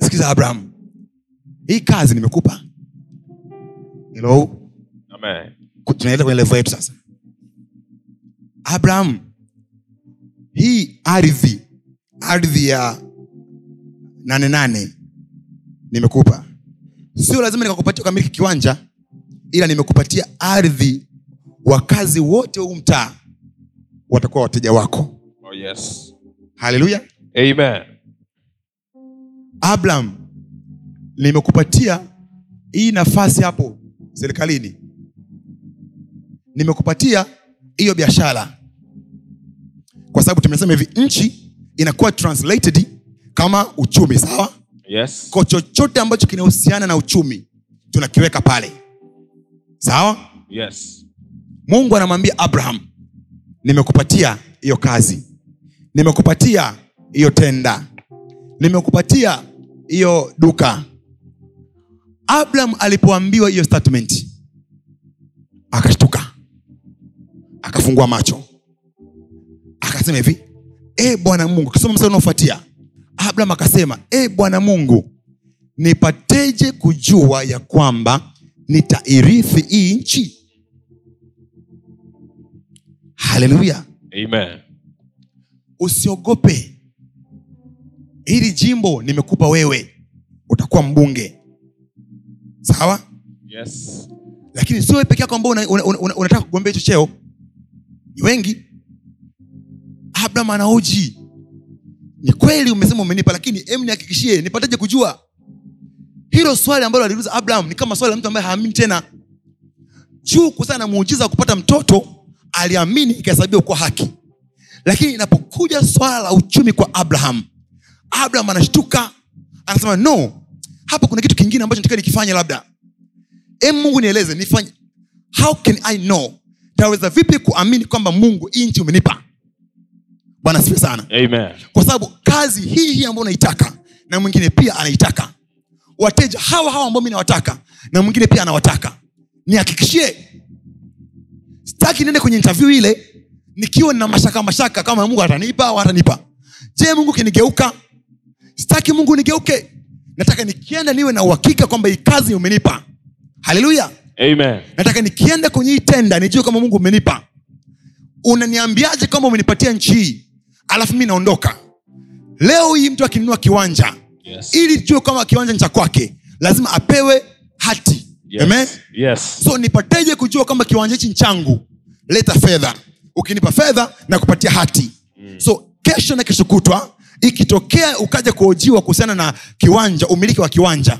Sikiza abraham. Hii kazi nimekupa. Hello?
Amen.
Ku- tunaenda kwenye levo yetu sasa. Abraham hii ardhi ardhi ya nane nane nimekupa. Sio lazima nikakupatia ukamiliki kiwanja ila nimekupatia ardhi. Wakazi wote huu mtaa watakuwa wateja wako
yes.
haleluya
Amen.
abraham nimekupatia hii nafasi hapo serikalini nimekupatia hiyo biashara kwa sababu tumesema hivi nchi inakuwa translated kama uchumi sawa
Yes.
Kwa chochote ambacho kinahusiana na uchumi tunakiweka pale sawa
Yes.
mungu anamwambia abraham nimekupatia hiyo kazi nimekupatia hiyo tenda. Nimekupatia hiyo duka. Abraham alipoambiwa hiyo statement akashtuka. Akafungua macho. Akasema hivi e bwana mungu kisoma msa unaofuatia. Abraham akasema e bwana mungu nipateje kujua ya kwamba nitairithi hii nchi? Haleluya.
Amen.
Usiogope. Hili jimbo nimekupa wewe. Utakuwa mbunge. Sawa?
Yes.
lakini sio peke yako ambao una, una, una, unataka kugombea hicho cheo. Ni wengi. Abraham anaoji ni kweli umesema umenipa lakini em nihakikishie nipataje kujua? Hilo swali ambalo aliuliza abraham ni kama swali la mtu ambaye haamini tena. Juu kusana na muujiza wa kupata mtoto aliamini ikahesabiwa kuwa haki lakini inapokuja swala la uchumi kwa abraham abraham anashtuka anasema no hapa kuna kitu kingine ambacho nataka nikifanye labda. Em mungu nieleze nifanye. How can i know? Taweza vipi kuamini kwamba mungu hii nchi umenipa? Bwana sifi sana.
Amen.
kwa sababu kazi hii hii ambayo unaitaka na mwingine pia anaitaka. Wateja hawa hawa ambao mi nawataka na mwingine pia anawataka. Nihakikishie sitaki niende kwenye intervyu ile nikiwa na mashaka mashaka kama mungu atanipa au atanipa je mungu kinigeuka? Sitaki mungu nigeuke. Nataka nikienda niwe na uhakika kwamba hii kazi umenipa. Haleluya. Nataka nikienda kwenye hii tenda nijue kama mungu umenipa. Unaniambiaje kwamba umenipatia nchi hii? Alafu mi naondoka. Leo hii mtu akinunua kiwanja
Yes.
ili jue kwamba kiwanja ni cha kwake lazima apewe hati.
Yes.
Amen?
Yes.
so nipateje kujua kwamba kiwanja hichi ni changu? Leta fedha ukinipa fedha na kupatia hati mm. so kesho na kesho kutwa ikitokea ukaja kuojiwa kuhusiana na kiwanja umiliki wa kiwanja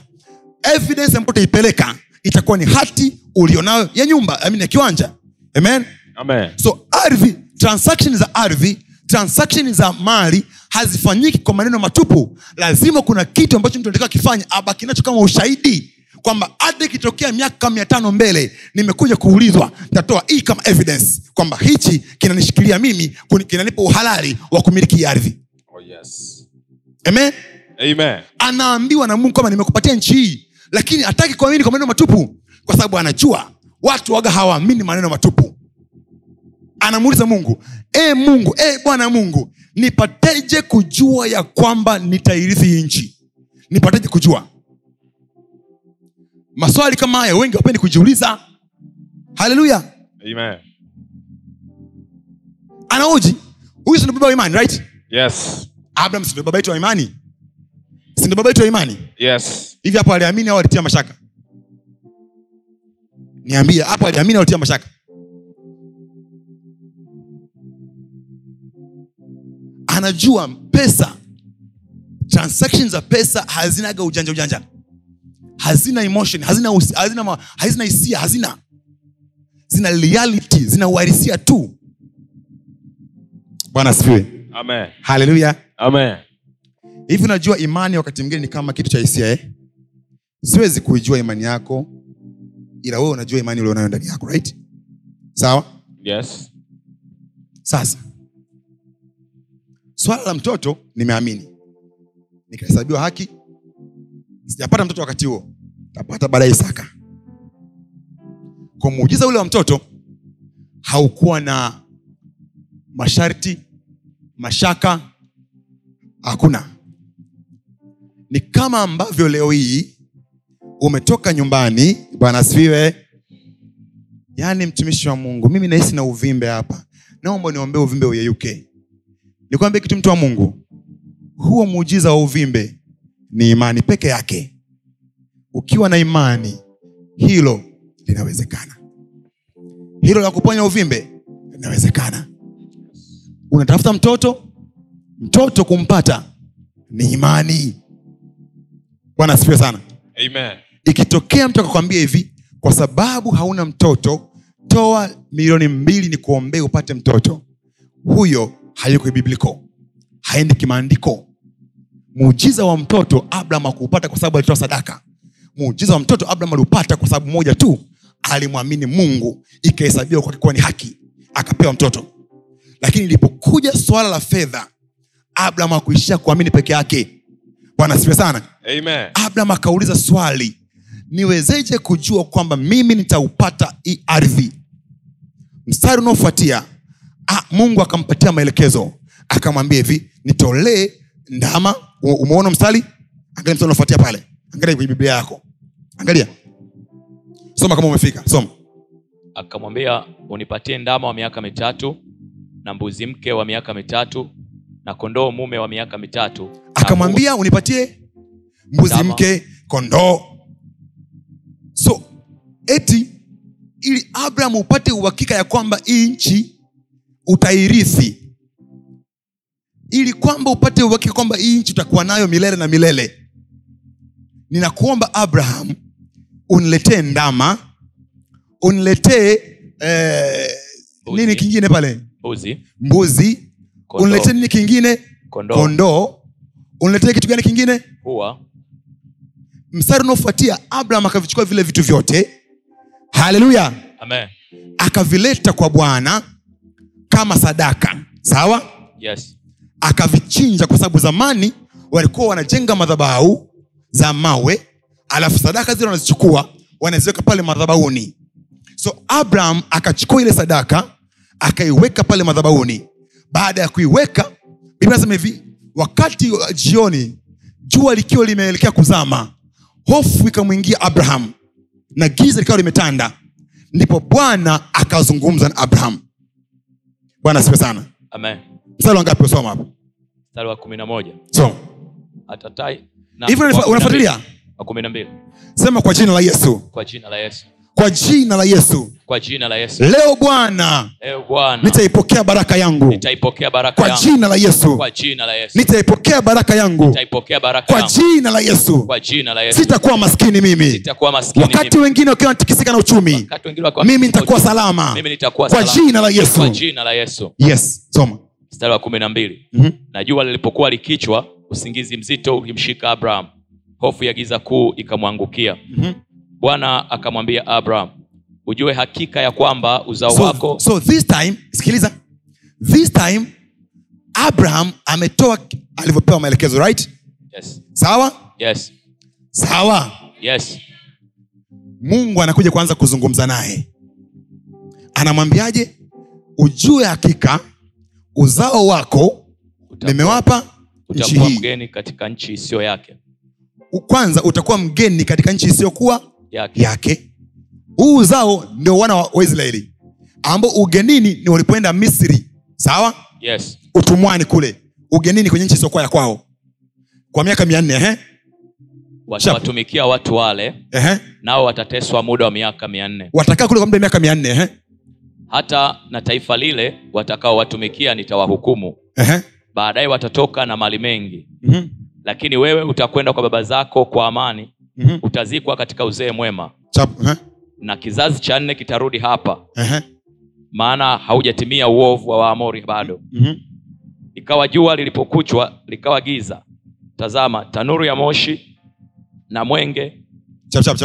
evidence ambayo utaipeleka itakuwa ni hati ulionayo ya nyumba I mean, ya kiwanja amen
Amen.
so ardhi transaction za ardhi transaction za mali hazifanyiki kwa maneno matupu lazima kuna kitu ambacho mtu anataka kifanya abaki nacho kama ushahidi kwamba hata ikitokea miaka mia tano mbele nimekuja kuulizwa tatoa hii kama evidence kwamba hichi kinanishikilia mimi kinanipa uhalali wa kumiliki ardhi.
Oh, yes.
amen?
Amen.
anaambiwa na mungu kwamba nimekupatia nchi hii lakini hataki kuamini kwa maneno matupu kwa sababu anajua watu waga hawaamini maneno matupu. Anamuuliza mungu e mungu e bwana mungu nipateje kujua ya kwamba nitairithi nchi? Nipateje kujua maswali kama haya wengi wapendi kujiuliza. Haleluya. Anaoji? Huyu sindo baba wa imani right?
Yes.
abraham sindo baba yetu wa imani? Sindo baba yetu wa imani?
Yes.
hivi hapo aliamini au alitia mashaka? Niambie hapo aliamini au alitia mashaka? Anajua pesa transactions za pesa hazinaga ujanja ujanja hazina emotion hazina usi- hazina ma- hazina hisia hazina. Zina reality zina uharisia tu. Bwana asifiwe. Haleluya hivi unajua imani wakati mwingine ni kama kitu cha hisia eh? siwezi kuijua imani yako ila wewe unajua imani ulionayo ndani yako right? Sawa?
Yes.
sasa swala la mtoto nimeamini. Nikahesabiwa haki sijapata mtoto wakati huo tapata baadaye isaka. Kwa muujiza ule wa mtoto haukuwa na masharti mashaka hakuna. Ni kama ambavyo leo hii umetoka nyumbani. Bwana asifiwe. Yaani mtumishi wa mungu mimi nahisi na uvimbe hapa. Naomba niombee uvimbe uyeyuke nikwambie kitu mtu wa mungu. Huo muujiza wa uvimbe ni imani peke yake ukiwa na imani hilo linawezekana. Hilo la kuponya uvimbe linawezekana. Unatafuta mtoto mtoto kumpata ni imani. Bwana asifiwe sana.
Amen.
ikitokea mtu akakwambia hivi kwa sababu hauna mtoto toa milioni mbili ni kuombee upate mtoto. Huyo hayuko bibliko haendi kimaandiko. Muujiza wa mtoto abraham akuupata kwa sababu alitoa sadaka muujiza wa mtoto abraham aliupata kwa sababu moja tu alimwamini mungu ikahesabiwa kwake kuwa ni haki akapewa mtoto. Lakini ilipokuja swala la fedha abraham akuishia kuamini peke yake. Bwana asifiwe sana.
Amen.
abraham akauliza swali niwezeje kujua kwamba mimi nitaupata hii ardhi? Mstari unaofuatia ah, mungu akampatia maelekezo. Akamwambia hivi nitolee ndama. Umeona mstari? Angalia mstari unaofuatia pale. Angalia kwenye biblia yako angalia. Soma kama umefika soma.
Akamwambia unipatie ndama wa miaka mitatu na mbuzi mke wa miaka mitatu na kondoo mume wa miaka mitatu.
Akamwambia unipatie mbuzi
Ndama.
mke kondoo. So eti ili abraham upate uhakika ya kwamba hii nchi utairithi ili kwamba upate uhakika kwamba hii nchi utakuwa nayo milele na milele ninakuomba abraham uniletee ndama uniletee eh, nini kingine pale?
Mbuzi.
Mbuzi. Uniletee nini kingine?
Kondoo.
Kondoo. Uniletee kitu gani kingine?
Hua.
Mstari unaofuatia abraham akavichukua vile vitu vyote. Haleluya akavileta kwa bwana kama sadaka. Sawa?
Yes.
Akavichinja kwa sababu zamani walikuwa wanajenga madhabahu za mawe alafu sadaka zile wanazichukua wanaziweka pale madhabauni so abraham akachukua ile sadaka akaiweka pale madhabauni baada ya kuiweka biblia nasema hivi wakati wa jioni jua likiwa limeelekea kuzama hofu ikamwingia abraham na giza likawa limetanda. Ndipo bwana akazungumza na abraham. Bwana asipe sana.
Amen.
Mstari wangapi usoma hapo?
Mstari wa kumi na moja.
So
atatai na
unafuatilia sema kwa jina la yesu
kwa jina la yesu
kwa jina la yesu
kwa jina la yesu
leo bwana nitaipokea baraka yangu
nitaipokea baraka
kwa jina la yesu
kwa jina la yesu
nitaipokea baraka yangu
nitaipokea baraka
kwa jina la yesu
kwa jina la yesu
sitakuwa maskini mimi
sitakuwa maskini
wakati
mimi.
wengine wakiwa wanatikisika na uchumi
Wakati wengine wakiwa-
mimi nitakuwa salama
mimi nitakuwa
kwa jina la
kwa
yesu
jina la yesu
yes soma
mstari wa kumi na mbili
Mhm.
na jua lilipokuwa likichwa usingizi mzito ulimshika abraham hofu ya giza kuu ikamwangukia
Mhm.
bwana akamwambia abraham ujue hakika ya kwamba uzao
so,
wako
so this time sikiliza this time abraham ametoa alivyopewa maelekezo right
yes.
sawa
Yes.
sawa
Yes.
mungu anakuja kuanza kuzungumza naye anamwambiaje ujue hakika uzao wako nimewapa
utakuwa mgeni katika nchi isiyo yake.
Kwanza utakuwa mgeni katika nchi isiyokuwa
yake.
yake. Huu uzao ndio wana wa waisraeli ambao ugenini ni walipoenda misri sawa?
Yes.
utumwani kule. Ugenini kwenye nchi isiyokuwa ya kwao. Kwa miaka mia nne
watawatumikia watu wale
ehe.
nao watateswa muda wa miaka mia nne.
Watakaa kule kwa muda wa miaka mia nne ehe,
hata na taifa lile watakaowatumikia nitawahukumu.
Ehe.
Baadaye watatoka na mali mengi.
Mhm,
lakini wewe utakwenda kwa baba zako kwa amani.
Mhm.
utazikwa katika uzee mwema.
Chap- ehe,
na kizazi cha nne kitarudi hapa.
Ehe,
maana haujatimia uovu wa waamori bado.
Mhm.
ikawa jua lilipokuchwa likawa giza. Tazama tanuru ya moshi na mwenge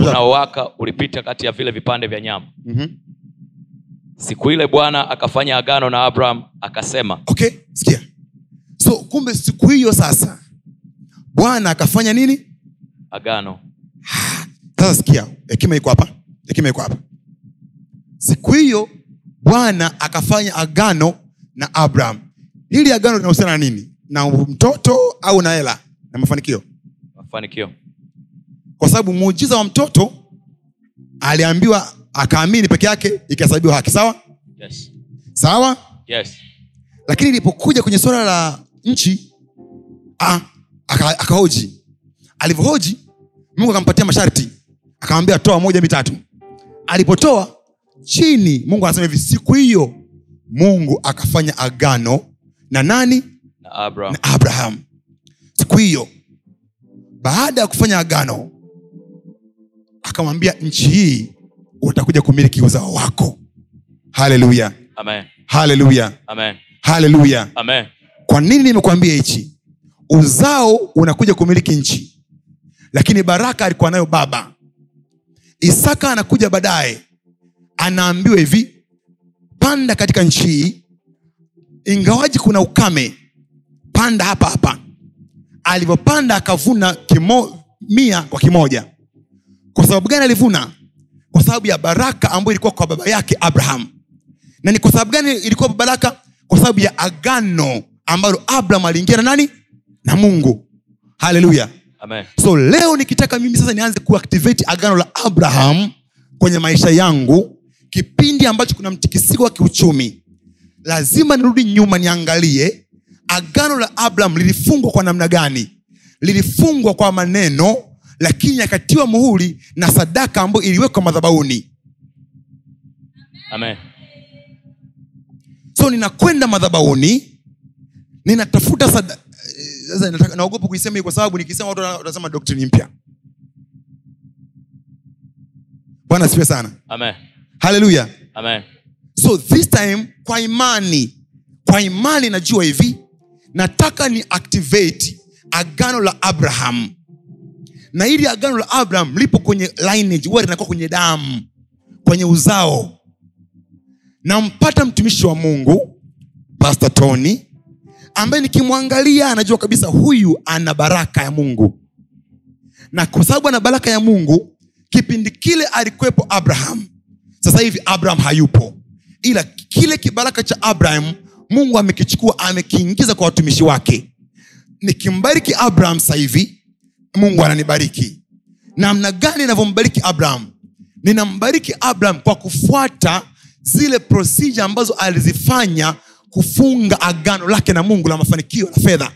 unaowaka ulipita kati ya vile vipande vya nyama.
Mhm.
siku ile bwana akafanya agano na abraham akasema
okay sikia so kumbe siku hiyo sasa bwana akafanya nini?
Agano.
Sasa sikia hekima iko hapa hekima iko hapa. Siku hiyo bwana akafanya agano na abraham. Hili agano linahusiana na nini? Na mtoto au na hela? Na mafanikio?
Mafanikio.
Kwa sababu muujiza wa mtoto aliambiwa akaamini peke yake ikahesabiwa haki. Sawa?
Yes.
sawa?
Yes.
lakini ilipokuja kwenye suala la nchi. Ah, akahoji. Alivyohoji mungu akampatia masharti. Akamwambia toa moja mitatu alipotoa chini mungu anasema hivi siku hiyo mungu akafanya agano na nani?
Na abraham.
Na abraham. Siku hiyo baada ya kufanya agano akamwambia nchi hii utakuja kumiliki uzao wako. Haleluya. Haleluya. Haleluya.
Amen.
Kwa nini nimekuambia hichi? Uzao unakuja kumiliki nchi lakini baraka alikuwa nayo baba. Isaka anakuja baadaye anaambiwa hivi panda katika nchi hii ingawaji kuna ukame panda hapa hapa. Alivyopanda akavuna kimo, mia kwa kimoja. Kwa sababu gani alivuna? Kwa sababu ya baraka ambayo ilikuwa kwa baba yake abraham. Na ni kwa sababu gani ilikuwa baraka? Kwa sababu ya agano ambalo abraham aliingia na nani? Na mungu. Haleluya so leo nikitaka mimi sasa nianze kuactivate agano la abraham kwenye maisha yangu kipindi ambacho kuna mtikisiko wa kiuchumi lazima nirudi nyuma niangalie agano la abraham lilifungwa kwa namna gani? Lilifungwa kwa maneno lakini yakatiwa muhuri na sadaka ambayo iliwekwa madhabauni
Amen.
so ninakwenda madhabauni ninatafuta sada... sasa naogopa kuisema hii kwa sababu nikisema watu wana- watasema doktrini mpya. Bwana asifiwe sana. Haleluya so this time kwa imani kwa imani najua hivi nataka ni activate agano la abraham. Na hili agano la abraham lipo kwenye lineage huwa linakuwa kwenye damu kwenye uzao. Nampata mtumishi wa mungu pastor tony ambaye nikimwangalia anajua kabisa huyu ana baraka ya mungu. Na kwa sababu ana baraka ya mungu kipindi kile alikuwepo abraham sasa hivi abraham hayupo. Ila kile kibaraka cha abraham mungu amekichukua amekiingiza kwa watumishi wake. Nikimbariki abraham sasa hivi mungu ananibariki. Namna gani inavyombariki abraham? Ninambariki abraham kwa kufuata zile procedure ambazo alizifanya kufunga agano lake na mungu la mafanikio na fedha.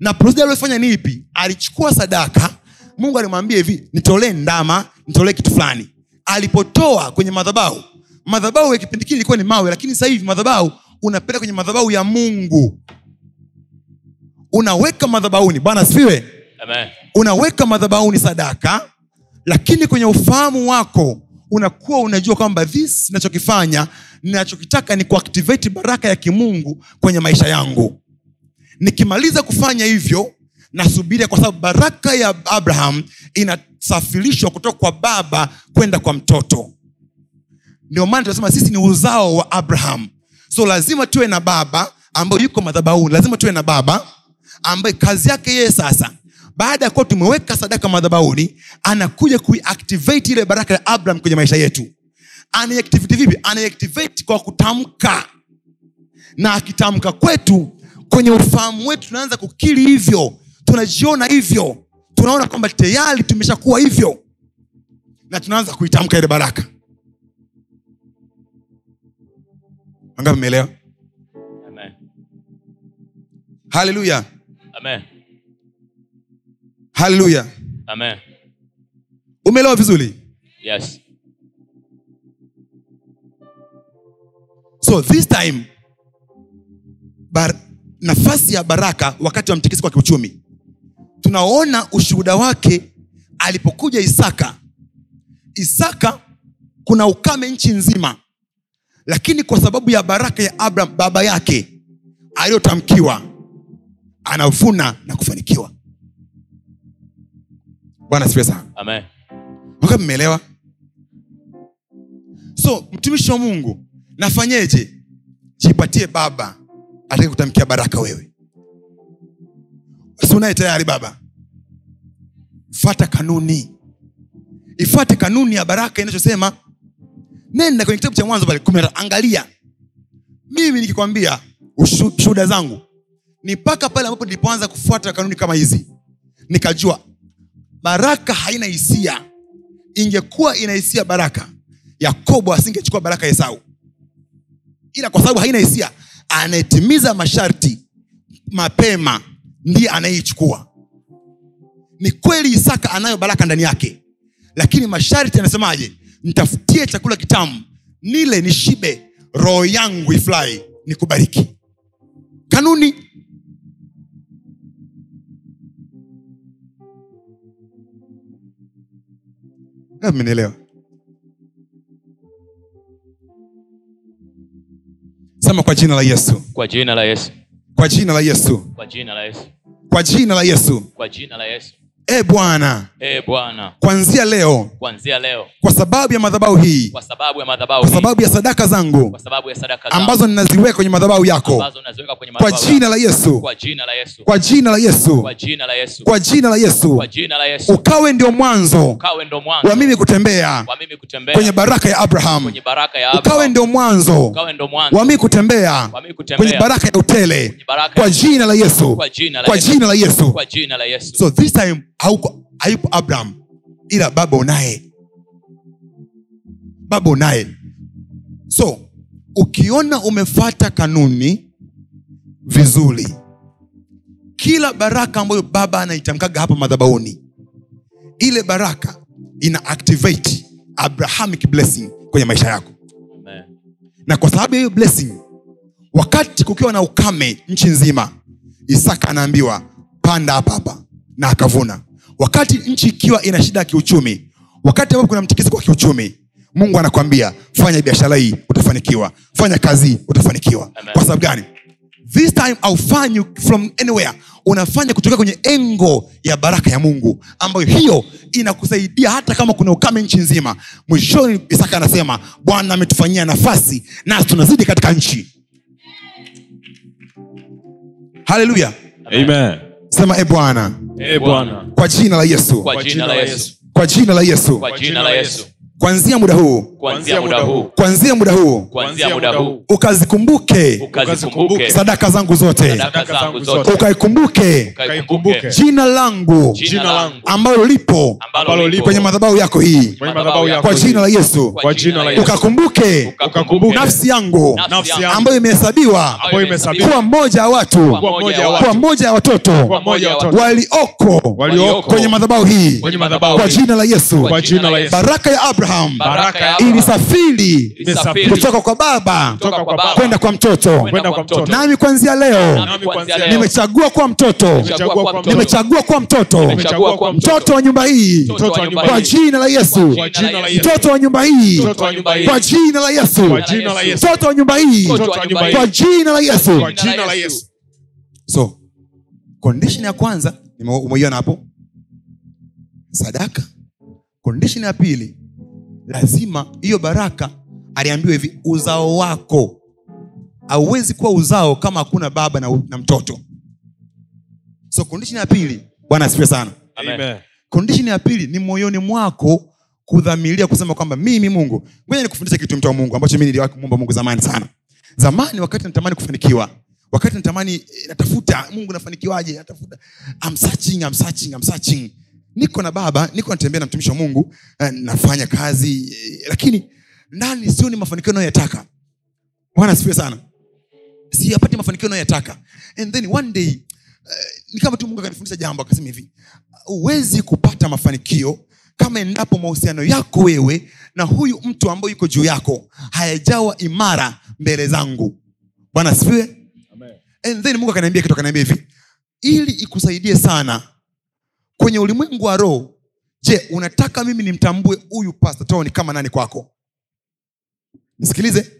Na procedure aliyofanya ni ipi? Alichukua sadaka mungu alimwambia hivi nitolee ndama nitolee kitu fulani. Alipotoa kwenye madhabau madhabau ya kipindi kile ilikuwa ni mawe lakini sasa hivi madhabau unapeleka kwenye madhabau ya mungu. Unaweka madhabauni bwana asifiwe. Unaweka madhabauni sadaka lakini kwenye ufahamu wako unakuwa unajua kwamba this nachokifanya ninachokitaka ni kuactivate baraka ya kimungu kwenye maisha yangu. Nikimaliza kufanya hivyo nasubiria kwa sababu baraka ya abraham inasafirishwa kutoka kwa baba kwenda kwa mtoto. Ndio maana tunasema sisi ni uzao wa abraham. So lazima tuwe na baba ambayo yuko madhabahuni lazima tuwe na baba ambaye kazi yake yeye sasa baada ya kuwa tumeweka sadaka madhabauni anakuja kuiactivate ile baraka ya abraham kwenye maisha yetu. Anaiactivate vipi? Anaiactivate kwa kutamka. Na akitamka kwetu kwenye ufahamu wetu tunaanza kukili hivyo. Tunajiona hivyo. Tunaona kwamba tayari tumeshakuwa hivyo. Na tunaanza kuitamka ile baraka. Angapi meelewa
Amen.
haleluya.
Amen.
Haleluya
Amen.
umeelewa vizuri?
Yes.
so this time bar, nafasi ya baraka wakati wa mtikisiko wa kiuchumi. Tunaona ushuhuda wake alipokuja isaka. Isaka kuna ukame nchi nzima. Lakini kwa sababu ya baraka ya abraham baba yake aliyotamkiwa anavuna na kufanikiwa bwana sifiwe sana.
Amen.
mmeelewa? So mtumishi wa mungu nafanyeje? Jipatie baba atake kutamkia baraka wewe. Sunaye tayari baba? Fata kanuni. Ifate kanuni ya baraka inachosema. Nenda kwenye kitabu cha mwanzo pale angalia. Mimi nikikwambia shuhuda zangu ni mpaka pale ambapo nilipoanza kufuata kanuni kama hizi nikajua baraka haina hisia. Ingekuwa ina hisia baraka yakobo asingechukua baraka esau. Ila kwa sababu haina hisia anayetimiza masharti mapema ndiye anayeichukua. Ni kweli isaka anayo baraka ndani yake lakini masharti anasemaje ntafutie chakula kitamu nile nishibe roho yangu ifurahi nikubariki. Kanuni mmenielewa sema kwa jina la yesu.
Kwa jina la yesu.
Kwa jina la yesu.
Kwa jina la yesu.
Kwa jina la yesu.
Kwa jina la yesu
e bwana
ee
kwanzia leo
leo
kwa sababu ya madhabahu hii
kwa sababu ya madhabahu
kwa sababu ya sadaka zangu
kwa sababu ya sadaka zangu
ambazo ninaziweka kwenye madhabahu yako
kwenye
kwa jina la yesu
kwa jina la yesu
kwa jina la yesu
kwa jina la yesu
kwa jina la yesu
kwa jina la yesu
ukawe ndio mwanzo wa mimi kutembea
wa mimi kutembea
kwenye baraka ya abraham
kwenye baraka ya
ukawe
Abraham.
ndio mwanzo
ukawe ndo mwanzo
wa mimi kutembea kwenye baraka ya utele
baraka
kwa jina la yesu
la Yesu.
jina la yesu
kwa jina la yesu
so this time hauko hayupo abraham ila baba unaye. Baba unaye. So ukiona umefata kanuni vizuri kila baraka ambayo baba anaitamkaga hapa madhabauni ile baraka ina activate abrahamic blessing kwenye maisha yako.
Amen.
na kwa sababu ya hiyo blessing wakati kukiwa na ukame nchi nzima isaka anaambiwa panda hapa hapa na akavuna wakati nchi ikiwa ina shida ya kiuchumi wakati ambapo kuna mtikisiko wa kiuchumi mungu anakwambia fanya biashara hii utafanikiwa. Fanya kazi hii utafanikiwa.
Amen.
kwa sababu gani? This time aufanyi from anywhere. Unafanya kutokea kwenye engo ya baraka ya mungu ambayo hiyo inakusaidia hata kama kuna ukame nchi nzima. Mwishoni isaka anasema bwana ametufanyia nafasi nasi tunazidi katika nchi. Haleluya sema e bwana
Bwana,
kwa jina la yesu.
Kwa jina la yesu.
Kwa jina la yesu.
Kwa jina la yesu.
Kwanzia muda huu
kuanzia muda huu.
kwanzia muda huu.
Kuanzia muda huu.
ukazikumbuke.
Ukazikumbuke.
Sadaka zangu zote.
Sadaka zangu zote.
ukaikumbuke.
Ukaikumbuke.
Jina langu.
Jina langu.
ambalo lipo.
Ambalo lipo.
kwenye madhabahu yako hii. Kwa jina la yesu.
Kwa jina la Yesu.
Ukakumbuke.
Ukakumbuke.
Nafsi yangu. Ambayo imehesabiwa. Kuwa mmoja wa watu.
Kuwa mmoja wa
watoto.
Kwa mmoja wa watoto.
Walioko.
Walioko.
Kwenye madhabahu hii. Kwa jina la yesu.
Kwa jina la Yesu.
baraka ya abraham.
Baraka ya
ilisafiri
ilisafiri
kutoka kwa baba kwenda kwa mtoto. Nami kwanzia leo nimechagua kuwa mtoto.
Nimechagua kuwa mtoto.
Mtoto. Wa nyumba hii. Kwa jina la yesu. Mtoto wa nyumba hii. Kwa jina la yesu. Mtoto wa nyumba hii. Kwa jina la Yesu. so condition ya kwanza umeiona hapo? Sadaka. Condition ya pili lazima hiyo baraka aliambiwa hivi uzao wako. Hauwezi kuwa uzao kama hakuna baba na, na mtoto. So kondishini ya pili bwana asifiwe sana. Kondishini ya pili ni moyoni mwako kudhamiria kusema kwamba mimi mungu ngoja nikufundisha kitu mtu wa mungu ambacho mi niliwahi kumwomba mungu zamani sana. Zamani wakati natamani kufanikiwa wakati natamani eh, natafuta mungu nafanikiwaje? Natafuta. I'm searching, I'm searching, I'm searching. Niko na baba niko natembea na mtumishi wa mungu eh, nafanya kazi eh, lakini ndani sioni mafanikio nayoyataka bwana asifiwe sana. Siyapati mafanikio nayoyataka and then one day uh, ni kama tu mungu akanifundisha jambo akasema hivi huwezi kupata mafanikio kama endapo mahusiano yako wewe na huyu mtu ambaye yuko juu yako hayajawa imara mbele zangu. Bwana asifiwe. And then mungu akaniambia kitu akaniambia hivi ili ikusaidie sana kwenye ulimwengu wa roho je unataka mimi nimtambue huyu pastor tony kama nani kwako? Nisikilize.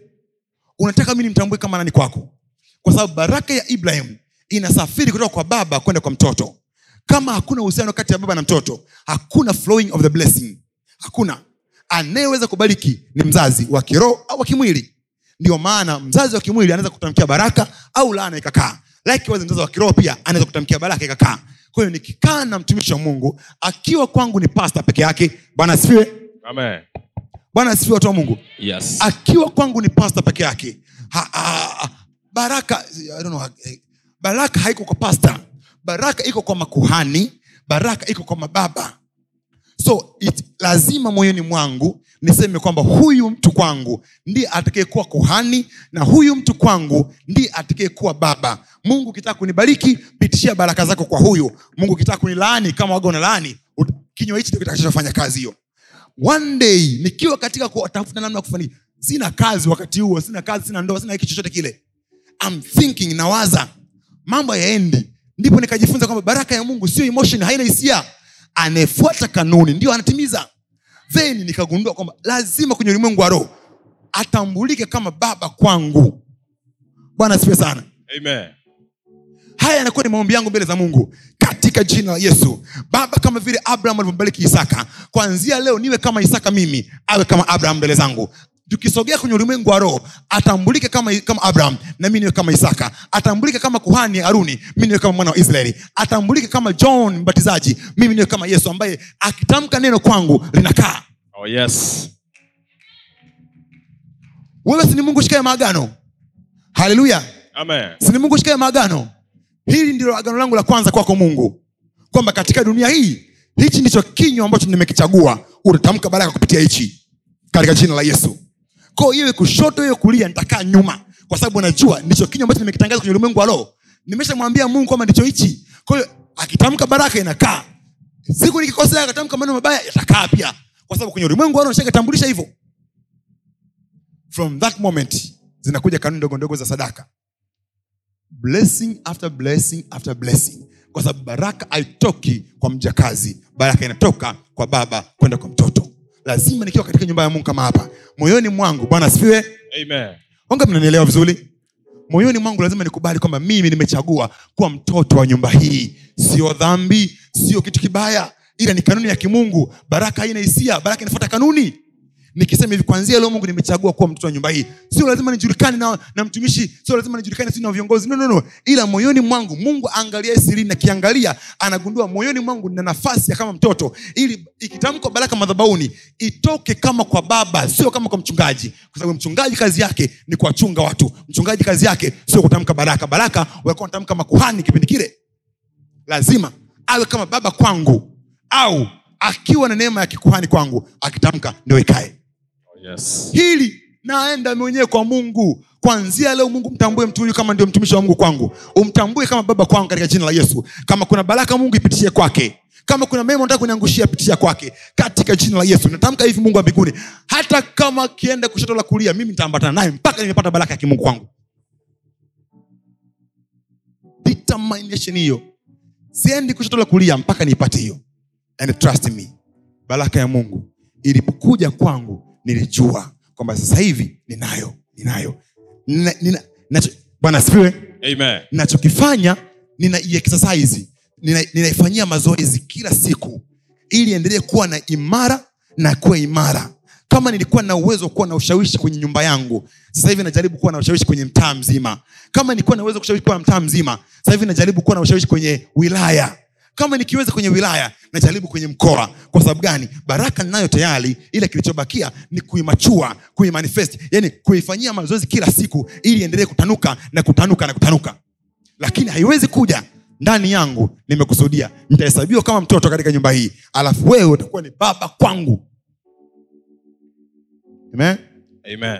Unataka mimi nimtambue kama nani kwako? Kwa sababu baraka ya ibrahim inasafiri kutoka kwa baba kwenda kwa mtoto. Kama hakuna uhusiano kati ya baba na mtoto hakuna flowing of the blessing. Hakuna. Anayeweza kubariki ni mzazi wa kiroho au wa kimwili. Ndio maana mzazi wa kimwili anaweza kutamkia baraka au laana ikakaa. Like mzazi wa kiroho pia anaweza kutamkia baraka ikakaa kwa hiyo nikikaa na mtumishi wa mungu akiwa kwangu ni pasta peke yake bwana asifiwe. Bwana asifiwe watu wa mungu.
Yes.
akiwa kwangu ni pasta peke yake ha, ha, ha, baraka I don't know, eh, baraka haiko kwa pasta baraka iko kwa makuhani. Baraka iko kwa mababa. So it, lazima moyoni mwangu niseme kwamba huyu mtu kwangu ndiye atakayekuwa kuhani na huyu mtu kwangu ndiye atakayekuwa baba. Mungu ukitaka kunibariki pitishia baraka zako kwa huyu. Mungu ukitaka kunilaani kama waga unalaani kinywa hichi kitakachofanya kazi hiyo. One day nikiwa katika kutafuta namna ya kufanikiwa sina kazi wakati huo sina kazi sina ndoa sina hiki chochote kile. I'm thinking nawaza mambo yaendi ndipo nikajifunza kwamba baraka ya mungu sio emotion haina hisia. Anayefuata kanuni ndio anatimiza then nikagundua kwamba lazima kwenye ulimwengu wa roho atambulike kama baba kwangu. Bwana asifiwe sana.
Amen.
haya yanakuwa ni maombi yangu mbele za mungu. Katika jina la yesu. Baba kama vile abraham alivyombariki isaka kwanzia leo niwe kama isaka mimi awe kama abraham mbele zangu tukisogea kwenye ulimwengu wa roho atambulike kama, kama abraham na mi niwe kama isaka. Atambulike kama kuhani haruni mi niwe kama mwana wa israeli. Atambulike kama john mbatizaji mimi niwe kama yesu ambaye akitamka neno kwangu linakaa.
Oh, yes.
wewe sini mungu shikae maagano? Haleluya. Sini mungu shikae maagano? Hili ndilo agano langu la kwanza kwako mungu. Kwamba katika dunia hii hichi ndicho kinywa ambacho nimekichagua. Utatamka baraka kupitia hichi. Katika jina la yesu ko iwe kushoto iwe kulia nitakaa nyuma. Kwa sababu najua ndicho kinywa ambacho nimekitangaza kwenye ulimwengu wa roho. Nimeshamwambia mungu kwamba ndicho hichi. Kwahiyo akitamka baraka inakaa. Siku nikikosea akatamka maneno mabaya yatakaa pia. Kwa sababu kwenye ulimwengu wa roho nishakatambulisha hivyo. From that moment zinakuja kanuni ndogo ndogo za sadaka. Blessing after blessing after blessing. Kwa sababu baraka haitoki kwa mjakazi. Baraka inatoka kwa baba kwenda kwa mtoto lazima nikiwa katika nyumba ya mungu kama hapa. Moyoni mwangu bwana asifiwe.
Amen.
onga mnanielewa vizuri? Moyoni mwangu lazima nikubali kwamba mimi nimechagua kuwa mtoto wa nyumba hii. Sio dhambi sio kitu kibaya ila ni kanuni ya kimungu. Baraka haina hisia baraka inafuata kanuni nikisema hivi kwanzia leo mungu nimechagua kuwa mtoto wa nyumba hii. Sio lazima nijulikane na, na mtumishi sio lazima nijulikane si na viongozi. No, no, no. ila moyoni mwangu mungu aangalia sirini akiangalia anagundua moyoni mwangu nina nafasi ya kama mtoto. Ili ikitamkwa baraka madhabauni itoke kama kwa baba sio kama kwa mchungaji. Kwa sababu mchungaji kazi yake ni kuwachunga watu. Mchungaji kazi yake sio kutamka baraka. Baraka walikuwa wanatamka makuhani kipindi kile. Lazima awe kama baba kwangu au akiwa na neema ya kikuhani kwangu akitamka ndio ikae
yes.
hili naenda mwenyewe kwa mungu. Kwanzia leo mungu mtambue mtu huyu kama ndio mtumishi wa mungu kwangu. Umtambue kama baba kwangu katika jina la yesu. Kama kuna baraka mungu ipitishie kwake. Kama kuna mema unataka kuniangushia pitia kwake. Katika jina la yesu natamka hivi mungu wa mbinguni. Hata kama akienda kushoto la kulia mimi nitaambatana naye mpaka nimepata baraka ya kimungu kwangu. Hiyo. Siendi kushoto la kulia mpaka niipate hiyo. And trust me. Baraka ya mungu ilipokuja kwangu nilijua kwamba sasa hivi ninayo ninayo. Nina, nina, nacho, bwana
Amen.
nachokifanya ninaiexercise nina- ninaifanyia mazoezi kila siku ili endelee kuwa na imara na kuwa imara. Kama nilikuwa na uwezo wa kuwa na ushawishi kwenye nyumba yangu sasa hivi najaribu kuwa na ushawishi kwenye mtaa mzima. Kama nilikuwa na uwezo kushawishi kuwa na mtaa mzima sasa hivi najaribu kuwa na ushawishi kwenye wilaya kama nikiweza kwenye wilaya najaribu kwenye mkoa. Kwa sababu gani? Baraka ninayo tayari ila kilichobakia ni kuimachua kuimanifest yani kuifanyia mazoezi kila siku ili iendelee kutanuka na kutanuka na kutanuka. Lakini haiwezi kuja. Ndani yangu nimekusudia. Nitahesabiwa kama mtoto katika nyumba hii. Alafu wewe utakuwa ni baba kwangu. Amen?
Amen.